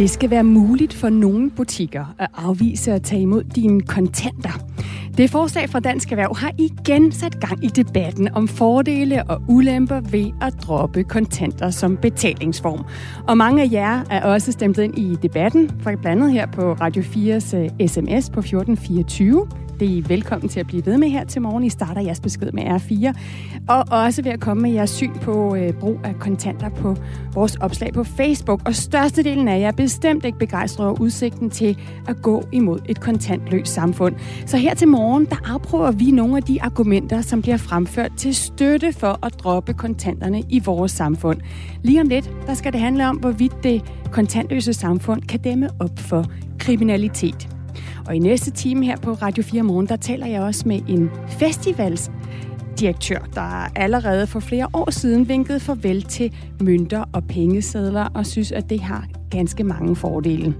Det skal være muligt for nogle butikker at afvise at tage imod dine kontanter. Det forslag fra Dansk Erhverv har igen sat gang i debatten om fordele og ulemper ved at droppe kontanter som betalingsform. Og mange af jer er også stemt ind i debatten, for blandt andet her på Radio 4's sms eh, på 1424. Det er velkommen til at blive ved med her til morgen. I starter jeres besked med R4. Og også ved at komme med jeres syn på øh, brug af kontanter på vores opslag på Facebook. Og størstedelen af jer er bestemt ikke begejstret over udsigten til at gå imod et kontantløst samfund. Så her til morgen, der afprøver vi nogle af de argumenter, som bliver fremført til støtte for at droppe kontanterne i vores samfund. Lige om lidt, der skal det handle om, hvorvidt det kontantløse samfund kan dæmme op for kriminalitet. Og i næste time her på Radio 4 Morgen, der taler jeg også med en festivals direktør, der allerede for flere år siden vinkede farvel til mønter og pengesedler og synes, at det har ganske mange fordele.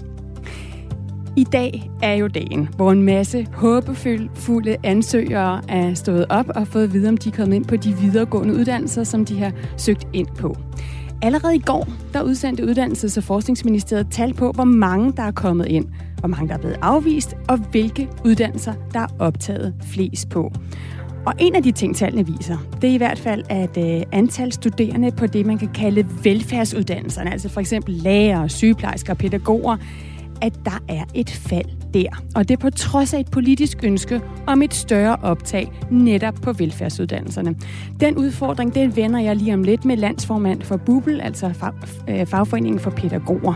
I dag er jo dagen, hvor en masse håbefulde ansøgere er stået op og fået at vide, om de er kommet ind på de videregående uddannelser, som de har søgt ind på. Allerede i går, der udsendte Uddannelses- og Forskningsministeriet tal på, hvor mange der er kommet ind, hvor mange der er blevet afvist, og hvilke uddannelser, der er optaget flest på. Og en af de ting, tallene viser, det er i hvert fald, at øh, antal studerende på det, man kan kalde velfærdsuddannelserne, altså for eksempel læger, sygeplejersker og pædagoger, at der er et fald der. Og det er på trods af et politisk ønske om et større optag netop på velfærdsuddannelserne. Den udfordring, den vender jeg lige om lidt med landsformand for Bubel, altså øh, fagforeningen for pædagoger.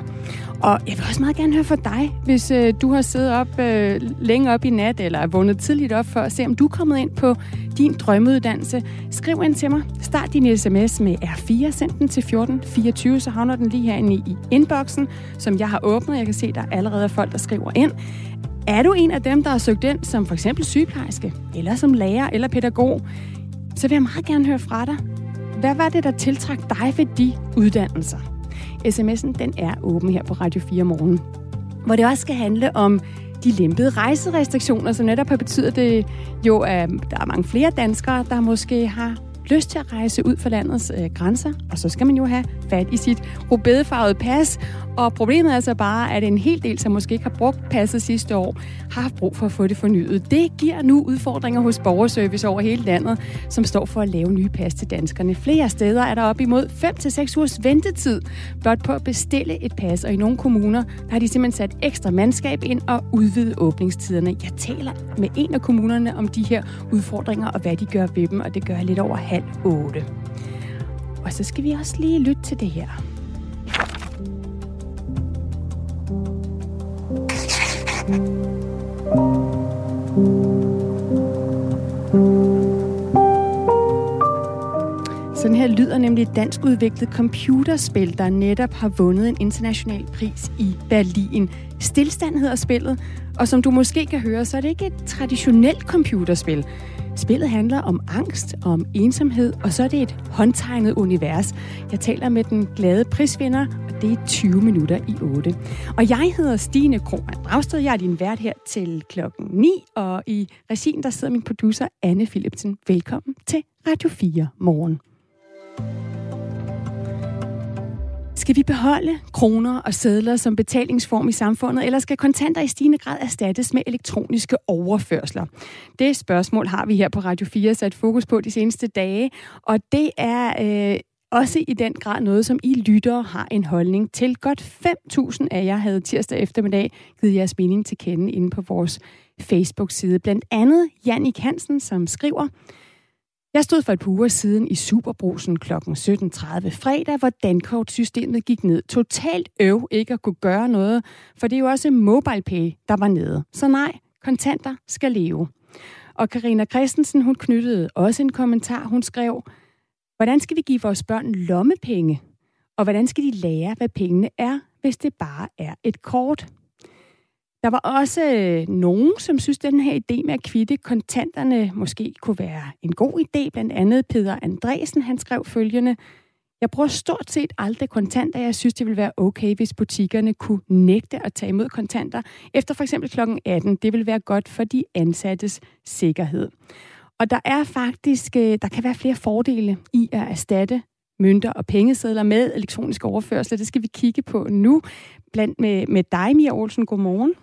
Og jeg vil også meget gerne høre fra dig, hvis øh, du har siddet op øh, længe op i nat, eller er vågnet tidligt op for at se, om du er kommet ind på din drømmeuddannelse. Skriv ind til mig. Start din sms med R4, send den til 1424, så havner den lige herinde i inboxen, som jeg har åbnet. Jeg kan se, der allerede er folk, der skriver ind. Er du en af dem, der har søgt ind som for eksempel sygeplejerske, eller som lærer eller pædagog, så vil jeg meget gerne høre fra dig. Hvad var det, der tiltrak dig ved de uddannelser? SMS'en den er åben her på Radio 4 morgen, hvor det også skal handle om de lempede rejserestriktioner, som netop har betydet det jo, at der er mange flere danskere, der måske har lyst til at rejse ud for landets øh, grænser, og så skal man jo have fat i sit rubedefarvede pas. Og problemet er altså bare, at en hel del, som måske ikke har brugt passet sidste år, har haft brug for at få det fornyet. Det giver nu udfordringer hos borgerservice over hele landet, som står for at lave nye pas til danskerne. Flere steder er der op imod 5-6 ugers ventetid blot på at bestille et pas, og i nogle kommuner der har de simpelthen sat ekstra mandskab ind og udvidet åbningstiderne. Jeg taler med en af kommunerne om de her udfordringer og hvad de gør ved dem, og det gør jeg lidt over halv otte. Og så skal vi også lige lytte til det her. Sådan her lyder nemlig et dansk udviklet computerspil, der netop har vundet en international pris i Berlin. Stilstand hedder spillet, og som du måske kan høre, så er det ikke et traditionelt computerspil. Spillet handler om angst, om ensomhed, og så er det et håndtegnet univers. Jeg taler med den glade prisvinder, og det er 20 minutter i 8. Og jeg hedder Stine Krohmann Dragsted. Jeg er din vært her til klokken 9, og i regien der sidder min producer Anne Philipsen. Velkommen til Radio 4 morgen. Skal vi beholde kroner og sedler som betalingsform i samfundet, eller skal kontanter i stigende grad erstattes med elektroniske overførsler? Det spørgsmål har vi her på Radio 4 sat fokus på de seneste dage, og det er øh, også i den grad noget, som I lyttere har en holdning til. Godt 5.000 af jer havde tirsdag eftermiddag givet jeres mening til kende inde på vores Facebook-side. Blandt andet Jannik Hansen, som skriver, jeg stod for et par uger siden i Superbrusen kl. 17.30 fredag, hvor dankortsystemet gik ned. Totalt øv ikke at kunne gøre noget, for det er jo også MobilePay, der var nede. Så nej, kontanter skal leve. Og Karina Christensen, hun knyttede også en kommentar. Hun skrev, hvordan skal vi give vores børn lommepenge? Og hvordan skal de lære, hvad pengene er, hvis det bare er et kort? Der var også øh, nogen, som synes, at den her idé med at kvitte kontanterne måske kunne være en god idé. Blandt andet Peter Andresen, han skrev følgende. Jeg bruger stort set aldrig kontanter. Jeg synes, det ville være okay, hvis butikkerne kunne nægte at tage imod kontanter efter for eksempel kl. 18. Det vil være godt for de ansattes sikkerhed. Og der er faktisk, øh, der kan være flere fordele i at erstatte mønter og pengesedler med elektroniske overførsler. Det skal vi kigge på nu. Blandt med, med dig, Mia Olsen. Godmorgen.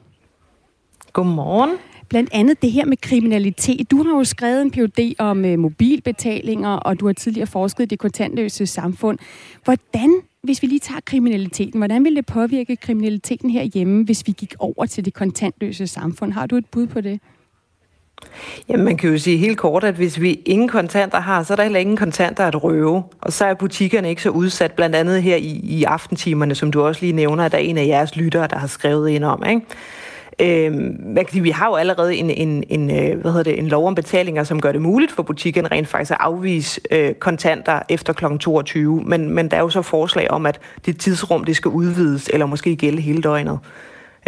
Godmorgen. Blandt andet det her med kriminalitet. Du har jo skrevet en PhD om uh, mobilbetalinger, og du har tidligere forsket i det kontantløse samfund. Hvordan, hvis vi lige tager kriminaliteten, hvordan vil det påvirke kriminaliteten herhjemme, hvis vi gik over til det kontantløse samfund? Har du et bud på det? Jamen, man kan jo sige helt kort, at hvis vi ingen kontanter har, så er der heller ingen kontanter at røve. Og så er butikkerne ikke så udsat, blandt andet her i, i aftentimerne, som du også lige nævner, at der er en af jeres lyttere, der har skrevet ind om. Ikke? Øh, vi har jo allerede en, en, en, øh, hvad hedder det, en lov om betalinger, som gør det muligt for butikkerne rent faktisk at afvise øh, kontanter efter kl. 22. Men, men der er jo så forslag om, at det tidsrum det skal udvides, eller måske gælde hele døgnet.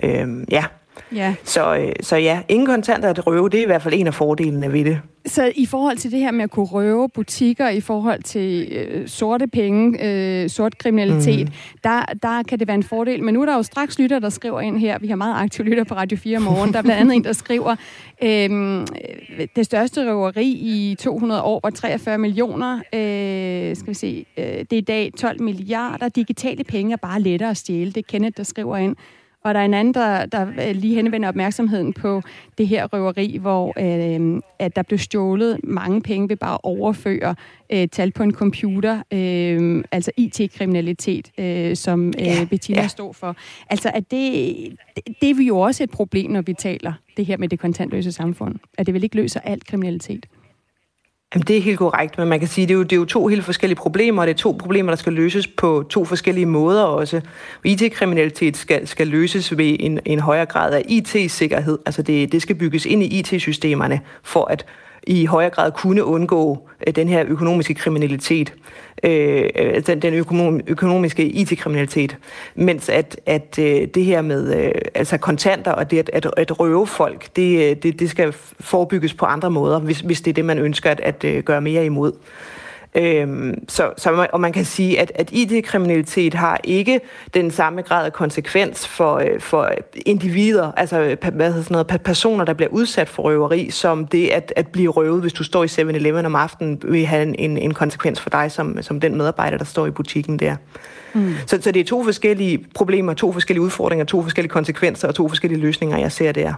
Øh, ja, Ja. Så, øh, så ja, ingen kontanter at røve, det er i hvert fald en af fordelene ved det. Så i forhold til det her med at kunne røve butikker, i forhold til øh, sorte penge, øh, sort kriminalitet, mm. der, der kan det være en fordel. Men nu er der jo straks lytter, der skriver ind her. Vi har meget aktive lytter på Radio 4 morgen. Der er blandt andet en, der skriver, øh, det største røveri i 200 år var 43 millioner. Øh, skal vi se, øh, det er i dag 12 milliarder. Digitale penge er bare lettere at stjæle. Det er Kenneth, der skriver ind. Og der er en anden, der, der øh, lige henvender opmærksomheden på det her røveri, hvor øh, at der blev stjålet mange penge ved bare at overføre øh, tal på en computer, øh, altså IT-kriminalitet, øh, som øh, ja, Bettina ja. stod for. Altså, at det, det, det er jo også et problem, når vi taler det her med det kontantløse samfund, at det vel ikke løser alt kriminalitet. Jamen, det er helt korrekt, men man kan sige, at det er, jo, det er jo to helt forskellige problemer, og det er to problemer, der skal løses på to forskellige måder også. IT-kriminalitet skal, skal løses ved en, en højere grad af IT-sikkerhed, altså det, det skal bygges ind i IT-systemerne for at i højere grad kunne undgå øh, den her økonomiske kriminalitet, øh, den, den økonom, økonomiske IT-kriminalitet, mens at, at øh, det her med øh, altså kontanter og det at, at, at røve folk, det, øh, det, det skal forebygges på andre måder, hvis, hvis det er det, man ønsker at, at gøre mere imod. Øhm, så, så man, og man kan sige, at, at ID-kriminalitet har ikke den samme grad af konsekvens for, øh, for individer, altså hvad hedder sådan noget, personer, der bliver udsat for røveri, som det at, at blive røvet, hvis du står i 7-Eleven om aftenen, vil have en, en, en konsekvens for dig som, som den medarbejder, der står i butikken der. Mm. Så, så det er to forskellige problemer, to forskellige udfordringer, to forskellige konsekvenser og to forskellige løsninger, jeg ser der.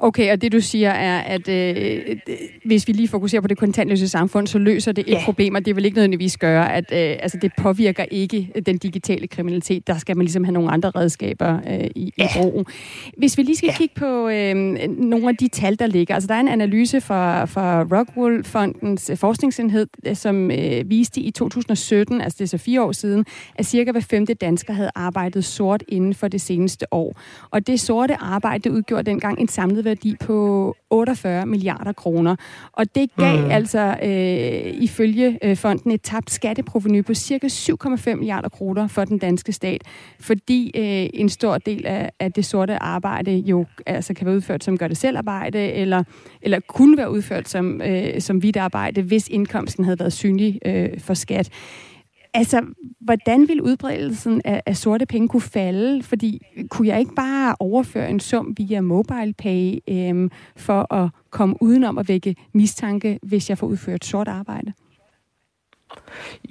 Okay, og det du siger er, at øh, hvis vi lige fokuserer på det kontantløse samfund, så løser det et yeah. problem, og det vil ikke nødvendigvis gøre, at øh, altså, det påvirker ikke den digitale kriminalitet. Der skal man ligesom have nogle andre redskaber øh, i, yeah. i brug. Hvis vi lige skal yeah. kigge på øh, nogle af de tal, der ligger. Altså, der er en analyse fra, fra Rockwool Fondens forskningsenhed, som øh, viste i 2017, altså det er så fire år siden, at cirka hver femte dansker havde arbejdet sort inden for det seneste år. Og det sorte arbejde udgjorde dengang en samlet værdi på 48 milliarder kroner. Og det gav mm. altså øh, ifølge øh, fonden et tabt skatteproveny på cirka 7,5 milliarder kroner for den danske stat, fordi øh, en stor del af, af det sorte arbejde jo altså kan være udført som gør det selv arbejde, eller, eller kunne være udført som, øh, som hvidt arbejde, hvis indkomsten havde været synlig øh, for skat. Altså, hvordan vil udbredelsen af, af sorte penge kunne falde? Fordi kunne jeg ikke bare overføre en sum via mobile pay øhm, for at komme udenom at vække mistanke, hvis jeg får udført sort arbejde?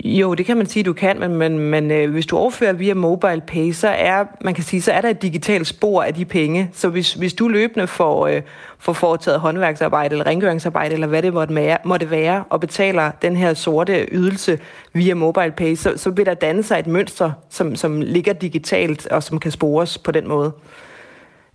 Jo, det kan man sige, du kan, men, men, men øh, hvis du overfører via mobile pay, så er, man kan sige, så er der et digitalt spor af de penge. Så hvis, hvis du løbende får, øh, får foretaget håndværksarbejde eller rengøringsarbejde, eller hvad det måtte være, måtte være, og betaler den her sorte ydelse via mobile pay, så, så vil der danne sig et mønster, som, som ligger digitalt, og som kan spores på den måde.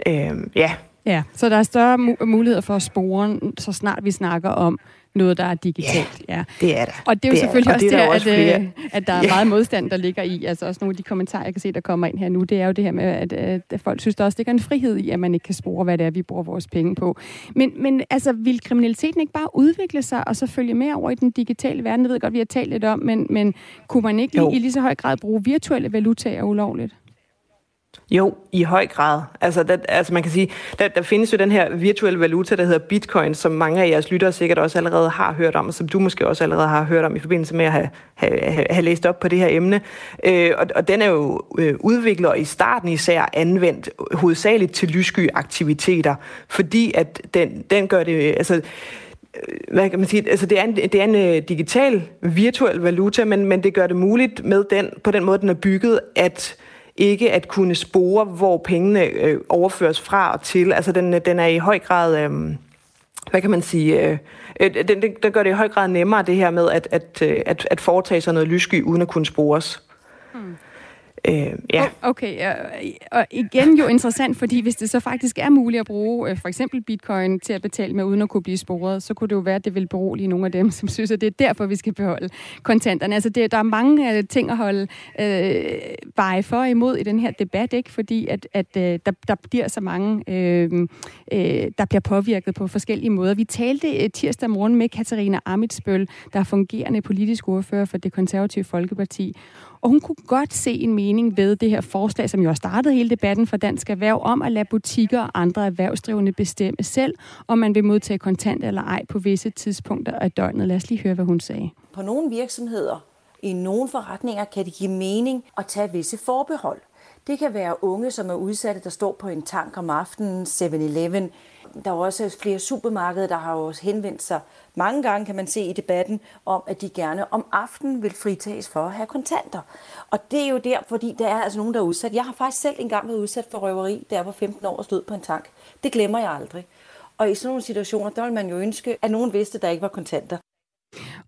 Øh, ja. Ja, så der er større mu- muligheder for at spore, så snart vi snakker om noget, der er digitalt. Ja, ja. det er det. Og det er jo det selvfølgelig er, også det, der, også at, øh, at der er ja. meget modstand, der ligger i. Altså også nogle af de kommentarer, jeg kan se, der kommer ind her nu, det er jo det her med, at, at folk synes, der også ligger en frihed i, at man ikke kan spore, hvad det er, vi bruger vores penge på. Men, men altså, vil kriminaliteten ikke bare udvikle sig, og så følge med over i den digitale verden? Det ved jeg godt, vi har talt lidt om, men, men kunne man ikke i, i lige så høj grad bruge virtuelle valutaer ulovligt? Jo, i høj grad. Altså, der, altså man kan sige, der, der findes jo den her virtuelle valuta, der hedder bitcoin, som mange af jeres lyttere sikkert også allerede har hørt om, og som du måske også allerede har hørt om i forbindelse med at have, have, have læst op på det her emne. Øh, og, og den er jo øh, udviklet og i starten især anvendt hovedsageligt til lyssky aktiviteter, fordi at den, den gør det, øh, altså øh, hvad kan man sige, altså det er en, det er en øh, digital, virtuel valuta, men, men det gør det muligt med den, på den måde, den er bygget, at ikke at kunne spore, hvor pengene øh, overføres fra og til. Altså den, den er i høj grad, øh, hvad kan man sige, øh, øh den, den, den gør det i høj grad nemmere det her med at, at, øh, at, at foretage sig noget lyssky uden at kunne spores. Hmm. Øh, ja. Okay, og igen jo interessant, fordi hvis det så faktisk er muligt at bruge øh, for eksempel bitcoin til at betale med uden at kunne blive sporet, så kunne det jo være, at det vil berolige nogle af dem, som synes, at det er derfor, vi skal beholde kontanterne. Altså det, der er mange øh, ting at holde øh, veje for og imod i den her debat, ikke? fordi at, at øh, der, der bliver så mange, øh, øh, der bliver påvirket på forskellige måder. Vi talte øh, tirsdag morgen med Katarina Amitsbøl, der er fungerende politisk ordfører for det konservative Folkeparti, og hun kunne godt se en mening ved det her forslag, som jo har startet hele debatten for Dansk Erhverv, om at lade butikker og andre erhvervsdrivende bestemme selv, om man vil modtage kontant eller ej på visse tidspunkter af døgnet. Lad os lige høre, hvad hun sagde. På nogle virksomheder, i nogle forretninger, kan det give mening at tage visse forbehold. Det kan være unge, som er udsatte, der står på en tank om aftenen, 7-Eleven. Der er også flere supermarkeder, der har også henvendt sig mange gange, kan man se i debatten, om at de gerne om aftenen vil fritages for at have kontanter. Og det er jo der, fordi der er altså nogen, der er udsat. Jeg har faktisk selv engang været udsat for røveri, der var 15 år og stod på en tank. Det glemmer jeg aldrig. Og i sådan nogle situationer, der vil man jo ønske, at nogen vidste, at der ikke var kontanter.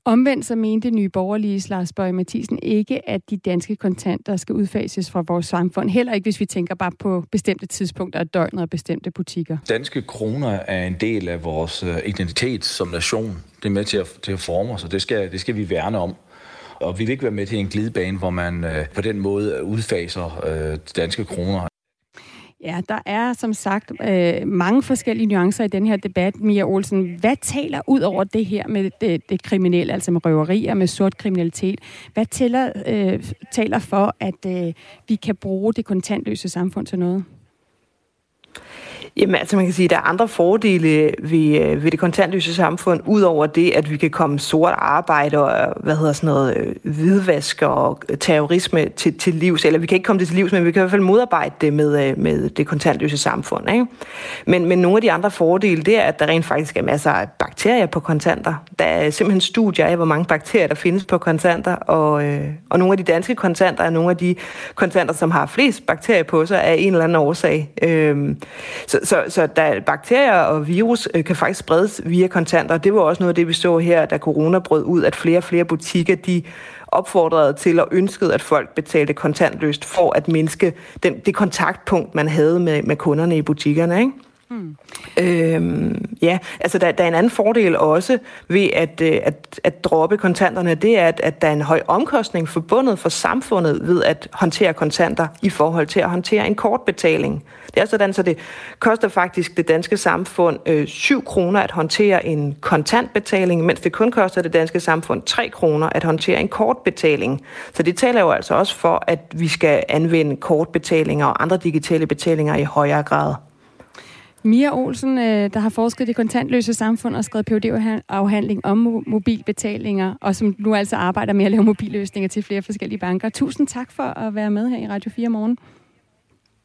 Omvendt så mente nye borgerlige Lars Bøge Mathisen ikke, at de danske kontanter skal udfases fra vores samfund. Heller ikke, hvis vi tænker bare på bestemte tidspunkter af døgnet og bestemte butikker. Danske kroner er en del af vores øh, identitet som nation. Det er med til at, til at forme os, og det skal, det skal vi værne om. Og vi vil ikke være med til en glidebane, hvor man øh, på den måde udfaser øh, danske kroner. Ja, der er som sagt øh, mange forskellige nuancer i den her debat. Mia Olsen, hvad taler ud over det her med det, det kriminelle, altså med røverier, med sort kriminalitet? Hvad tæller, øh, taler for, at øh, vi kan bruge det kontantløse samfund til noget? Jamen altså man kan sige, at der er andre fordele ved, øh, ved det kontantløse samfund, udover det, at vi kan komme sort arbejde og øh, hvad hedder sådan noget, øh, hvidvask og terrorisme til, til livs. Eller vi kan ikke komme det til livs, men vi kan i hvert fald modarbejde det med, med det kontantløse samfund. Ikke? Men, men nogle af de andre fordele, det er, at der rent faktisk er masser af bakterier på kontanter. Der er simpelthen studier af, hvor mange bakterier der findes på kontanter, og, øh, og nogle af de danske kontanter er nogle af de kontanter, som har flest bakterier på sig af en eller anden årsag. Øh, så, så, så der, bakterier og virus øh, kan faktisk spredes via kontanter. Det var også noget af det, vi så her, da corona brød ud, at flere og flere butikker, de opfordrede til og ønskede, at folk betalte kontantløst for at mindske den, det kontaktpunkt, man havde med, med kunderne i butikkerne. Ikke? Mm. Øhm, ja, altså der, der er en anden fordel også ved at, øh, at, at droppe kontanterne, det er, at, at der er en høj omkostning forbundet for samfundet ved at håndtere kontanter i forhold til at håndtere en kortbetaling. Det er sådan, så det koster faktisk det danske samfund øh, 7 kroner at håndtere en kontantbetaling, mens det kun koster det danske samfund 3 kroner at håndtere en kortbetaling. Så det taler jo altså også for, at vi skal anvende kortbetalinger og andre digitale betalinger i højere grad. Mia Olsen, øh, der har forsket i det kontantløse samfund og skrevet phd afhandling om mobilbetalinger, og som nu altså arbejder med at lave mobilløsninger til flere forskellige banker. Tusind tak for at være med her i Radio 4 morgen.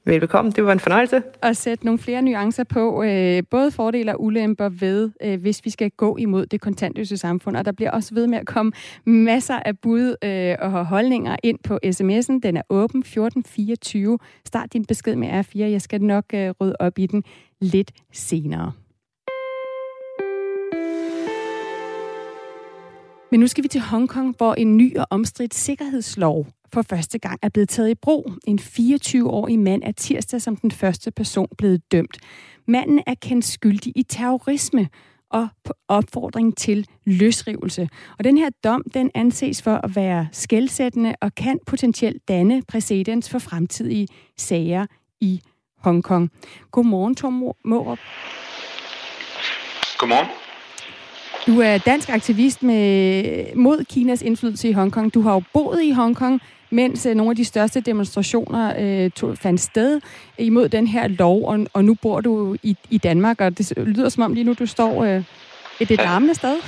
Velbekomme, det var en fornøjelse. At sætte nogle flere nuancer på, øh, både fordele og ulemper ved, øh, hvis vi skal gå imod det kontantløse samfund. Og der bliver også ved med at komme masser af bud øh, og holdninger ind på sms'en. Den er åben 1424. Start din besked med R4. Jeg skal nok øh, rydde op i den lidt senere. Men nu skal vi til Hongkong, hvor en ny og omstridt sikkerhedslov for første gang er blevet taget i brug. En 24-årig mand er tirsdag som den første person blevet dømt. Manden er kendt skyldig i terrorisme og på opfordring til løsrivelse. Og den her dom, den anses for at være skældsættende og kan potentielt danne præcedens for fremtidige sager i Hongkong. Godmorgen, Tom Mårup. Godmorgen. Du er dansk aktivist med, mod Kinas indflydelse i Hongkong. Du har jo boet i Hongkong, mens øh, nogle af de største demonstrationer øh, tog, fandt sted imod den her lov, og, og nu bor du i, i Danmark, og det lyder som om lige nu, du står øh, et et sted.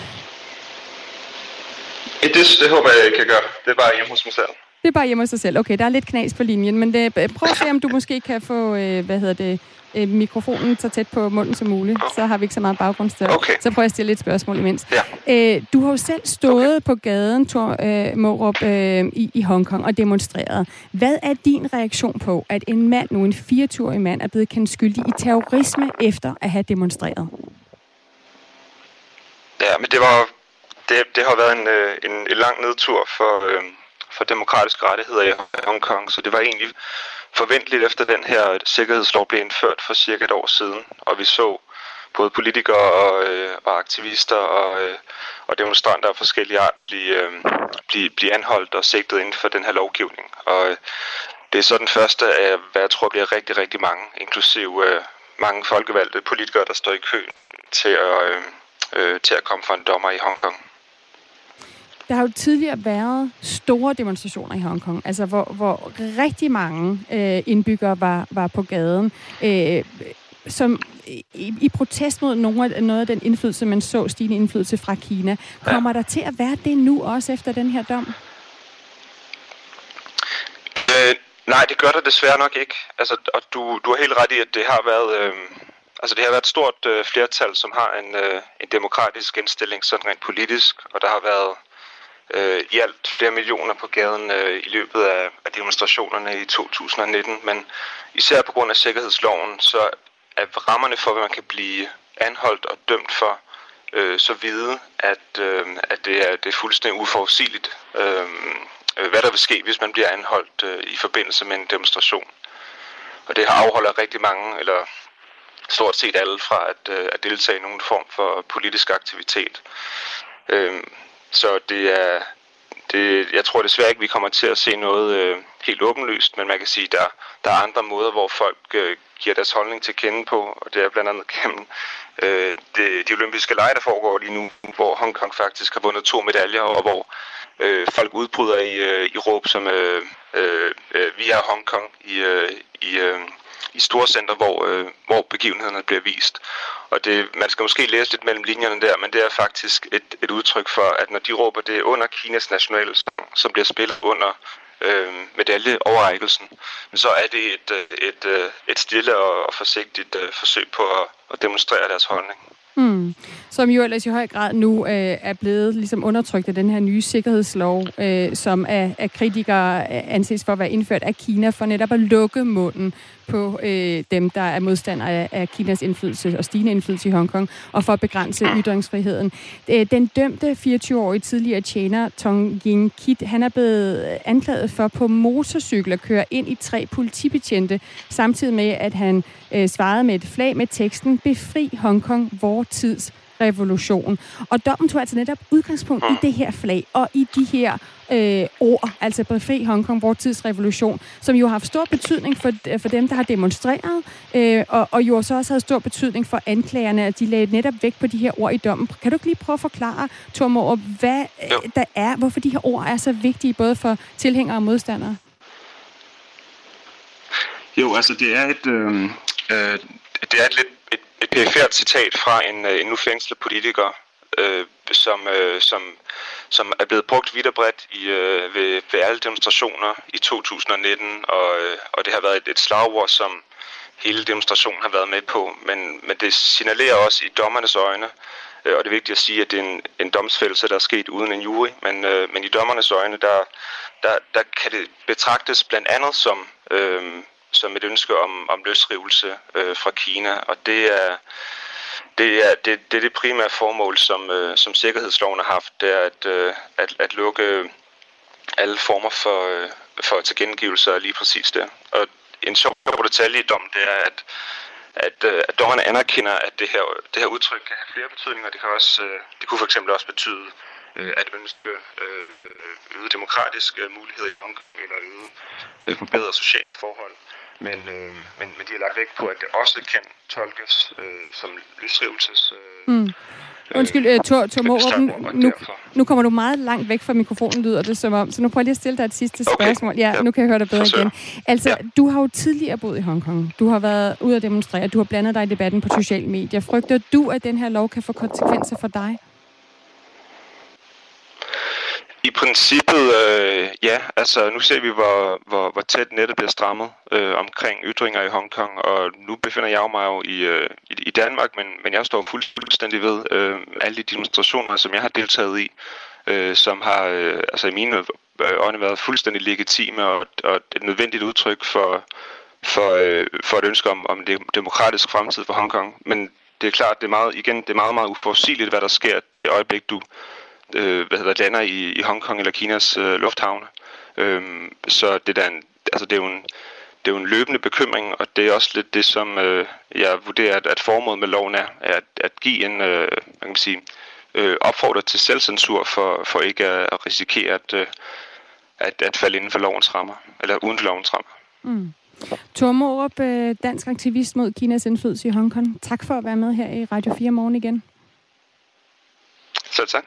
Ja, det, det håber jeg, jeg kan gøre. Det er bare hjemme hos mig selv. Det er bare hjemme hos sig selv. Okay, der er lidt knas på linjen, men det, prøv at se, om du måske kan få, øh, hvad hedder det, øh, mikrofonen så tæt på munden som muligt. Okay. Så har vi ikke så meget baggrundsstøj. Okay. Så prøver jeg at stille et spørgsmål imens. Ja. Øh, du har jo selv stået okay. på gaden, Thor øh, Morup, øh, i, i Hongkong og demonstreret. Hvad er din reaktion på, at en mand, nu en 24-årig mand, er blevet kendt skyldig i terrorisme efter at have demonstreret? Ja, men det var det, det har været en, øh, en, en lang nedtur for, øh, for demokratiske rettigheder i Hongkong, så det var egentlig forventeligt efter den her sikkerhedslov blev indført for cirka et år siden, og vi så både politikere og, øh, og aktivister og, øh, og demonstranter af forskellige art blive, øh, blive, blive anholdt og sigtet inden for den her lovgivning. Og øh, det er så den første af, hvad jeg tror bliver rigtig, rigtig mange, inklusive øh, mange folkevalgte politikere, der står i kø til at, øh, øh, til at komme for en dommer i Hongkong. Der har jo tidligere været store demonstrationer i Hongkong, altså hvor, hvor rigtig mange øh, indbyggere var, var på gaden, øh, som i, i protest mod nogle af, noget af den indflydelse, man så, stigende indflydelse fra Kina. Kommer ja. der til at være det nu også efter den her dom? Øh, nej, det gør der desværre nok ikke. Altså, og du, du har helt ret i, at det har været... Øh, Altså det har været et stort øh, flertal, som har en, øh, en demokratisk indstilling, sådan rent politisk, og der har været øh, i alt flere millioner på gaden øh, i løbet af, af demonstrationerne i 2019. Men især på grund af sikkerhedsloven, så er rammerne for, hvad man kan blive anholdt og dømt for, øh, så vide, at, øh, at det, er, det er fuldstændig uforudsigeligt, øh, hvad der vil ske, hvis man bliver anholdt øh, i forbindelse med en demonstration. Og det har afholdt rigtig mange, eller stort set alle fra at, øh, at deltage i nogen form for politisk aktivitet. Øh, så det er, det, jeg tror desværre ikke, vi kommer til at se noget øh, helt åbenlyst, men man kan sige, der, der er andre måder, hvor folk øh, giver deres holdning til kende på, og det er blandt andet gennem øh, det, de olympiske lege, der foregår lige nu, hvor Hongkong faktisk har vundet to medaljer, og hvor øh, folk udbryder i, øh, i råb som øh, øh, øh vi er Hongkong i, øh, i, øh, i store center, hvor, øh, hvor begivenhederne bliver vist. Og det, man skal måske læse lidt mellem linjerne der, men det er faktisk et, et udtryk for, at når de råber det under Kinas nationale sang, som bliver spillet under øh, medaljeoverrækkelsen, så er det et, øh, et, øh, et, stille og forsigtigt øh, forsøg på at, at demonstrere deres holdning. Mm. Som jo ellers i høj grad nu øh, er blevet ligesom undertrykt af den her nye sikkerhedslov, øh, som af, af kritikere anses for at være indført af Kina, for netop at lukke munden på øh, dem, der er modstandere af, af Kinas indflydelse og stigende indflydelse i Hongkong, og for at begrænse ytringsfriheden. Øh, den dømte 24-årige tidligere tjener, Tong Ying Kit, han er blevet anklaget for på motorcykel at køre ind i tre politibetjente, samtidig med, at han øh, svarede med et flag med teksten Befri Hongkong, vor tids revolution. Og dommen tog altså netop udgangspunkt i det her flag og i de her øh, ord, altså befri Hongkong, vores tids revolution, som jo har haft stor betydning for, for dem, der har demonstreret, øh, og, og jo så også havde stor betydning for anklagerne, at de lagde netop vægt på de her ord i dommen. Kan du ikke lige prøve at forklare, Tormor, hvad øh, der er, hvorfor de her ord er så vigtige, både for tilhængere og modstandere? Jo, altså det er et, øh, øh, det er et lidt et, et perifert citat fra en, øh, en nu fængslet politiker, øh, som, øh, som, som er blevet brugt vidt og bredt i, øh, ved, ved alle demonstrationer i 2019, og, øh, og det har været et, et slagord, som hele demonstrationen har været med på, men, men det signalerer også i dommernes øjne, øh, og det er vigtigt at sige, at det er en, en domsfældelse, der er sket uden en jury, men, øh, men i dommernes øjne, der, der, der kan det betragtes blandt andet som, øh, som et ønske om, om løsrivelse øh, fra Kina, og det er det er det, det, er det primære formål, som, øh, som sikkerhedsloven har haft, det er at, øh, at, at lukke alle former for, øh, for tilkendegivelser lige præcis der. Og en sjov detalje i dommen, det er, at, at, øh, at dommerne anerkender, at det her, det her udtryk kan have flere betydninger. Det, kan også, øh, det kunne for eksempel også betyde øh, at ønske øh, øget demokratiske muligheder i Hongkong, eller øget øh, forbedret sociale forhold. Men, øh, men, men de har lagt vægt på, at det også kan tolkes øh, som løsrivelses... Øh, mm. Undskyld, uh, Tor, Tor Morup, nu, nu kommer du meget langt væk fra mikrofonen, lyder det som om. Så nu prøver jeg lige at stille dig et sidste okay. spørgsmål. Ja, ja, nu kan jeg høre dig bedre igen. Altså, ja. du har jo tidligere boet i Hongkong. Du har været ude at demonstrere. Du har blandet dig i debatten på sociale medier. Frygter du, at den her lov kan få konsekvenser for dig? I princippet, øh, ja. Altså, nu ser vi, hvor, hvor, hvor tæt nettet bliver strammet øh, omkring ytringer i Hongkong, og nu befinder jeg mig jo i, øh, i, i Danmark, men, men jeg står fuldstændig ved øh, alle de demonstrationer, som jeg har deltaget i, øh, som har øh, altså i mine øjne været fuldstændig legitime og, og et nødvendigt udtryk for, for, øh, for et ønske om, om det demokratisk fremtid for Hongkong. Men det er klart, det er meget, igen, det er meget, meget uforudsigeligt, hvad der sker i øjeblik, du øh, hvad hedder, lander i, i Hongkong eller Kinas øh, lufthavne. Øhm, så det er, en, altså det, er jo en, det er jo en løbende bekymring, og det er også lidt det, som øh, jeg vurderer, at, at formålet med loven er, at, at give en øh, hvad kan man sige, øh, opfordrer til selvcensur for, for ikke at risikere at, øh, at, at falde inden for lovens rammer, eller uden for lovens rammer. Mm. Thor Morup, øh, dansk aktivist mod Kinas indflydelse i Hongkong. Tak for at være med her i Radio 4 morgen igen. Selv tak.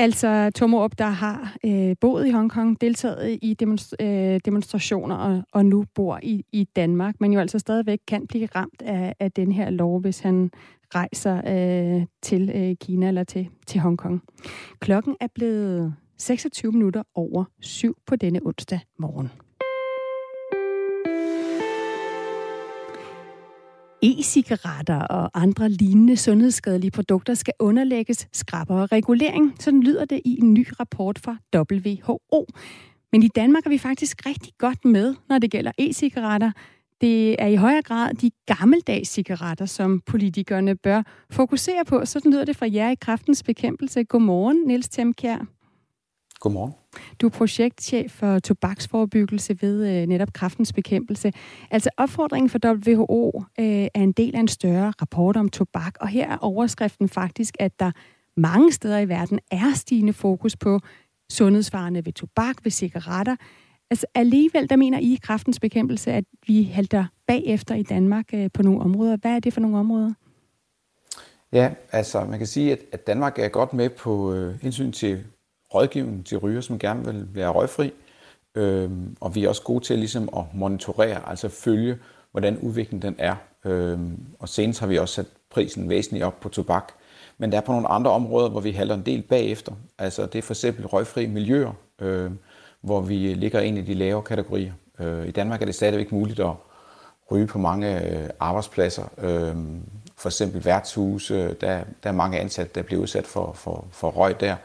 Altså Tomorup, der har øh, boet i Hongkong, deltaget i demonstra- øh, demonstrationer og, og nu bor i, i Danmark, men jo altså stadigvæk kan blive ramt af, af den her lov, hvis han rejser øh, til øh, Kina eller til, til Hongkong. Klokken er blevet 26 minutter over syv på denne onsdag morgen. E-cigaretter og andre lignende sundhedsskadelige produkter skal underlægges skrappere regulering. Sådan lyder det i en ny rapport fra WHO. Men i Danmark er vi faktisk rigtig godt med, når det gælder e-cigaretter. Det er i højere grad de gammeldags cigaretter, som politikerne bør fokusere på. Sådan lyder det fra jer i Kraftens Bekæmpelse. Godmorgen, Niels Temkjær. Godmorgen. Du er projektchef for tobaksforebyggelse ved øh, netop kraftens bekæmpelse. Altså opfordringen for WHO øh, er en del af en større rapport om tobak, og her er overskriften faktisk, at der mange steder i verden er stigende fokus på sundhedsfarerne ved tobak, ved cigaretter. Altså alligevel, der mener I i kraftens bekæmpelse, at vi halter bagefter i Danmark øh, på nogle områder. Hvad er det for nogle områder? Ja, altså man kan sige, at, at Danmark er godt med på øh, indsyn til rådgivning til ryger, som gerne vil være røgfri. Øh, og vi er også gode til ligesom at monitorere, altså følge, hvordan udviklingen den er. Øh, og senest har vi også sat prisen væsentligt op på tobak. Men der er på nogle andre områder, hvor vi halter en del bagefter. Altså det er for eksempel røgfri miljøer, øh, hvor vi ligger ind i de lavere kategorier. Øh, I Danmark er det stadigvæk muligt at ryge på mange øh, arbejdspladser. Øh, for eksempel værtshuse, der, der er mange ansatte, der bliver udsat for, for, for røg der.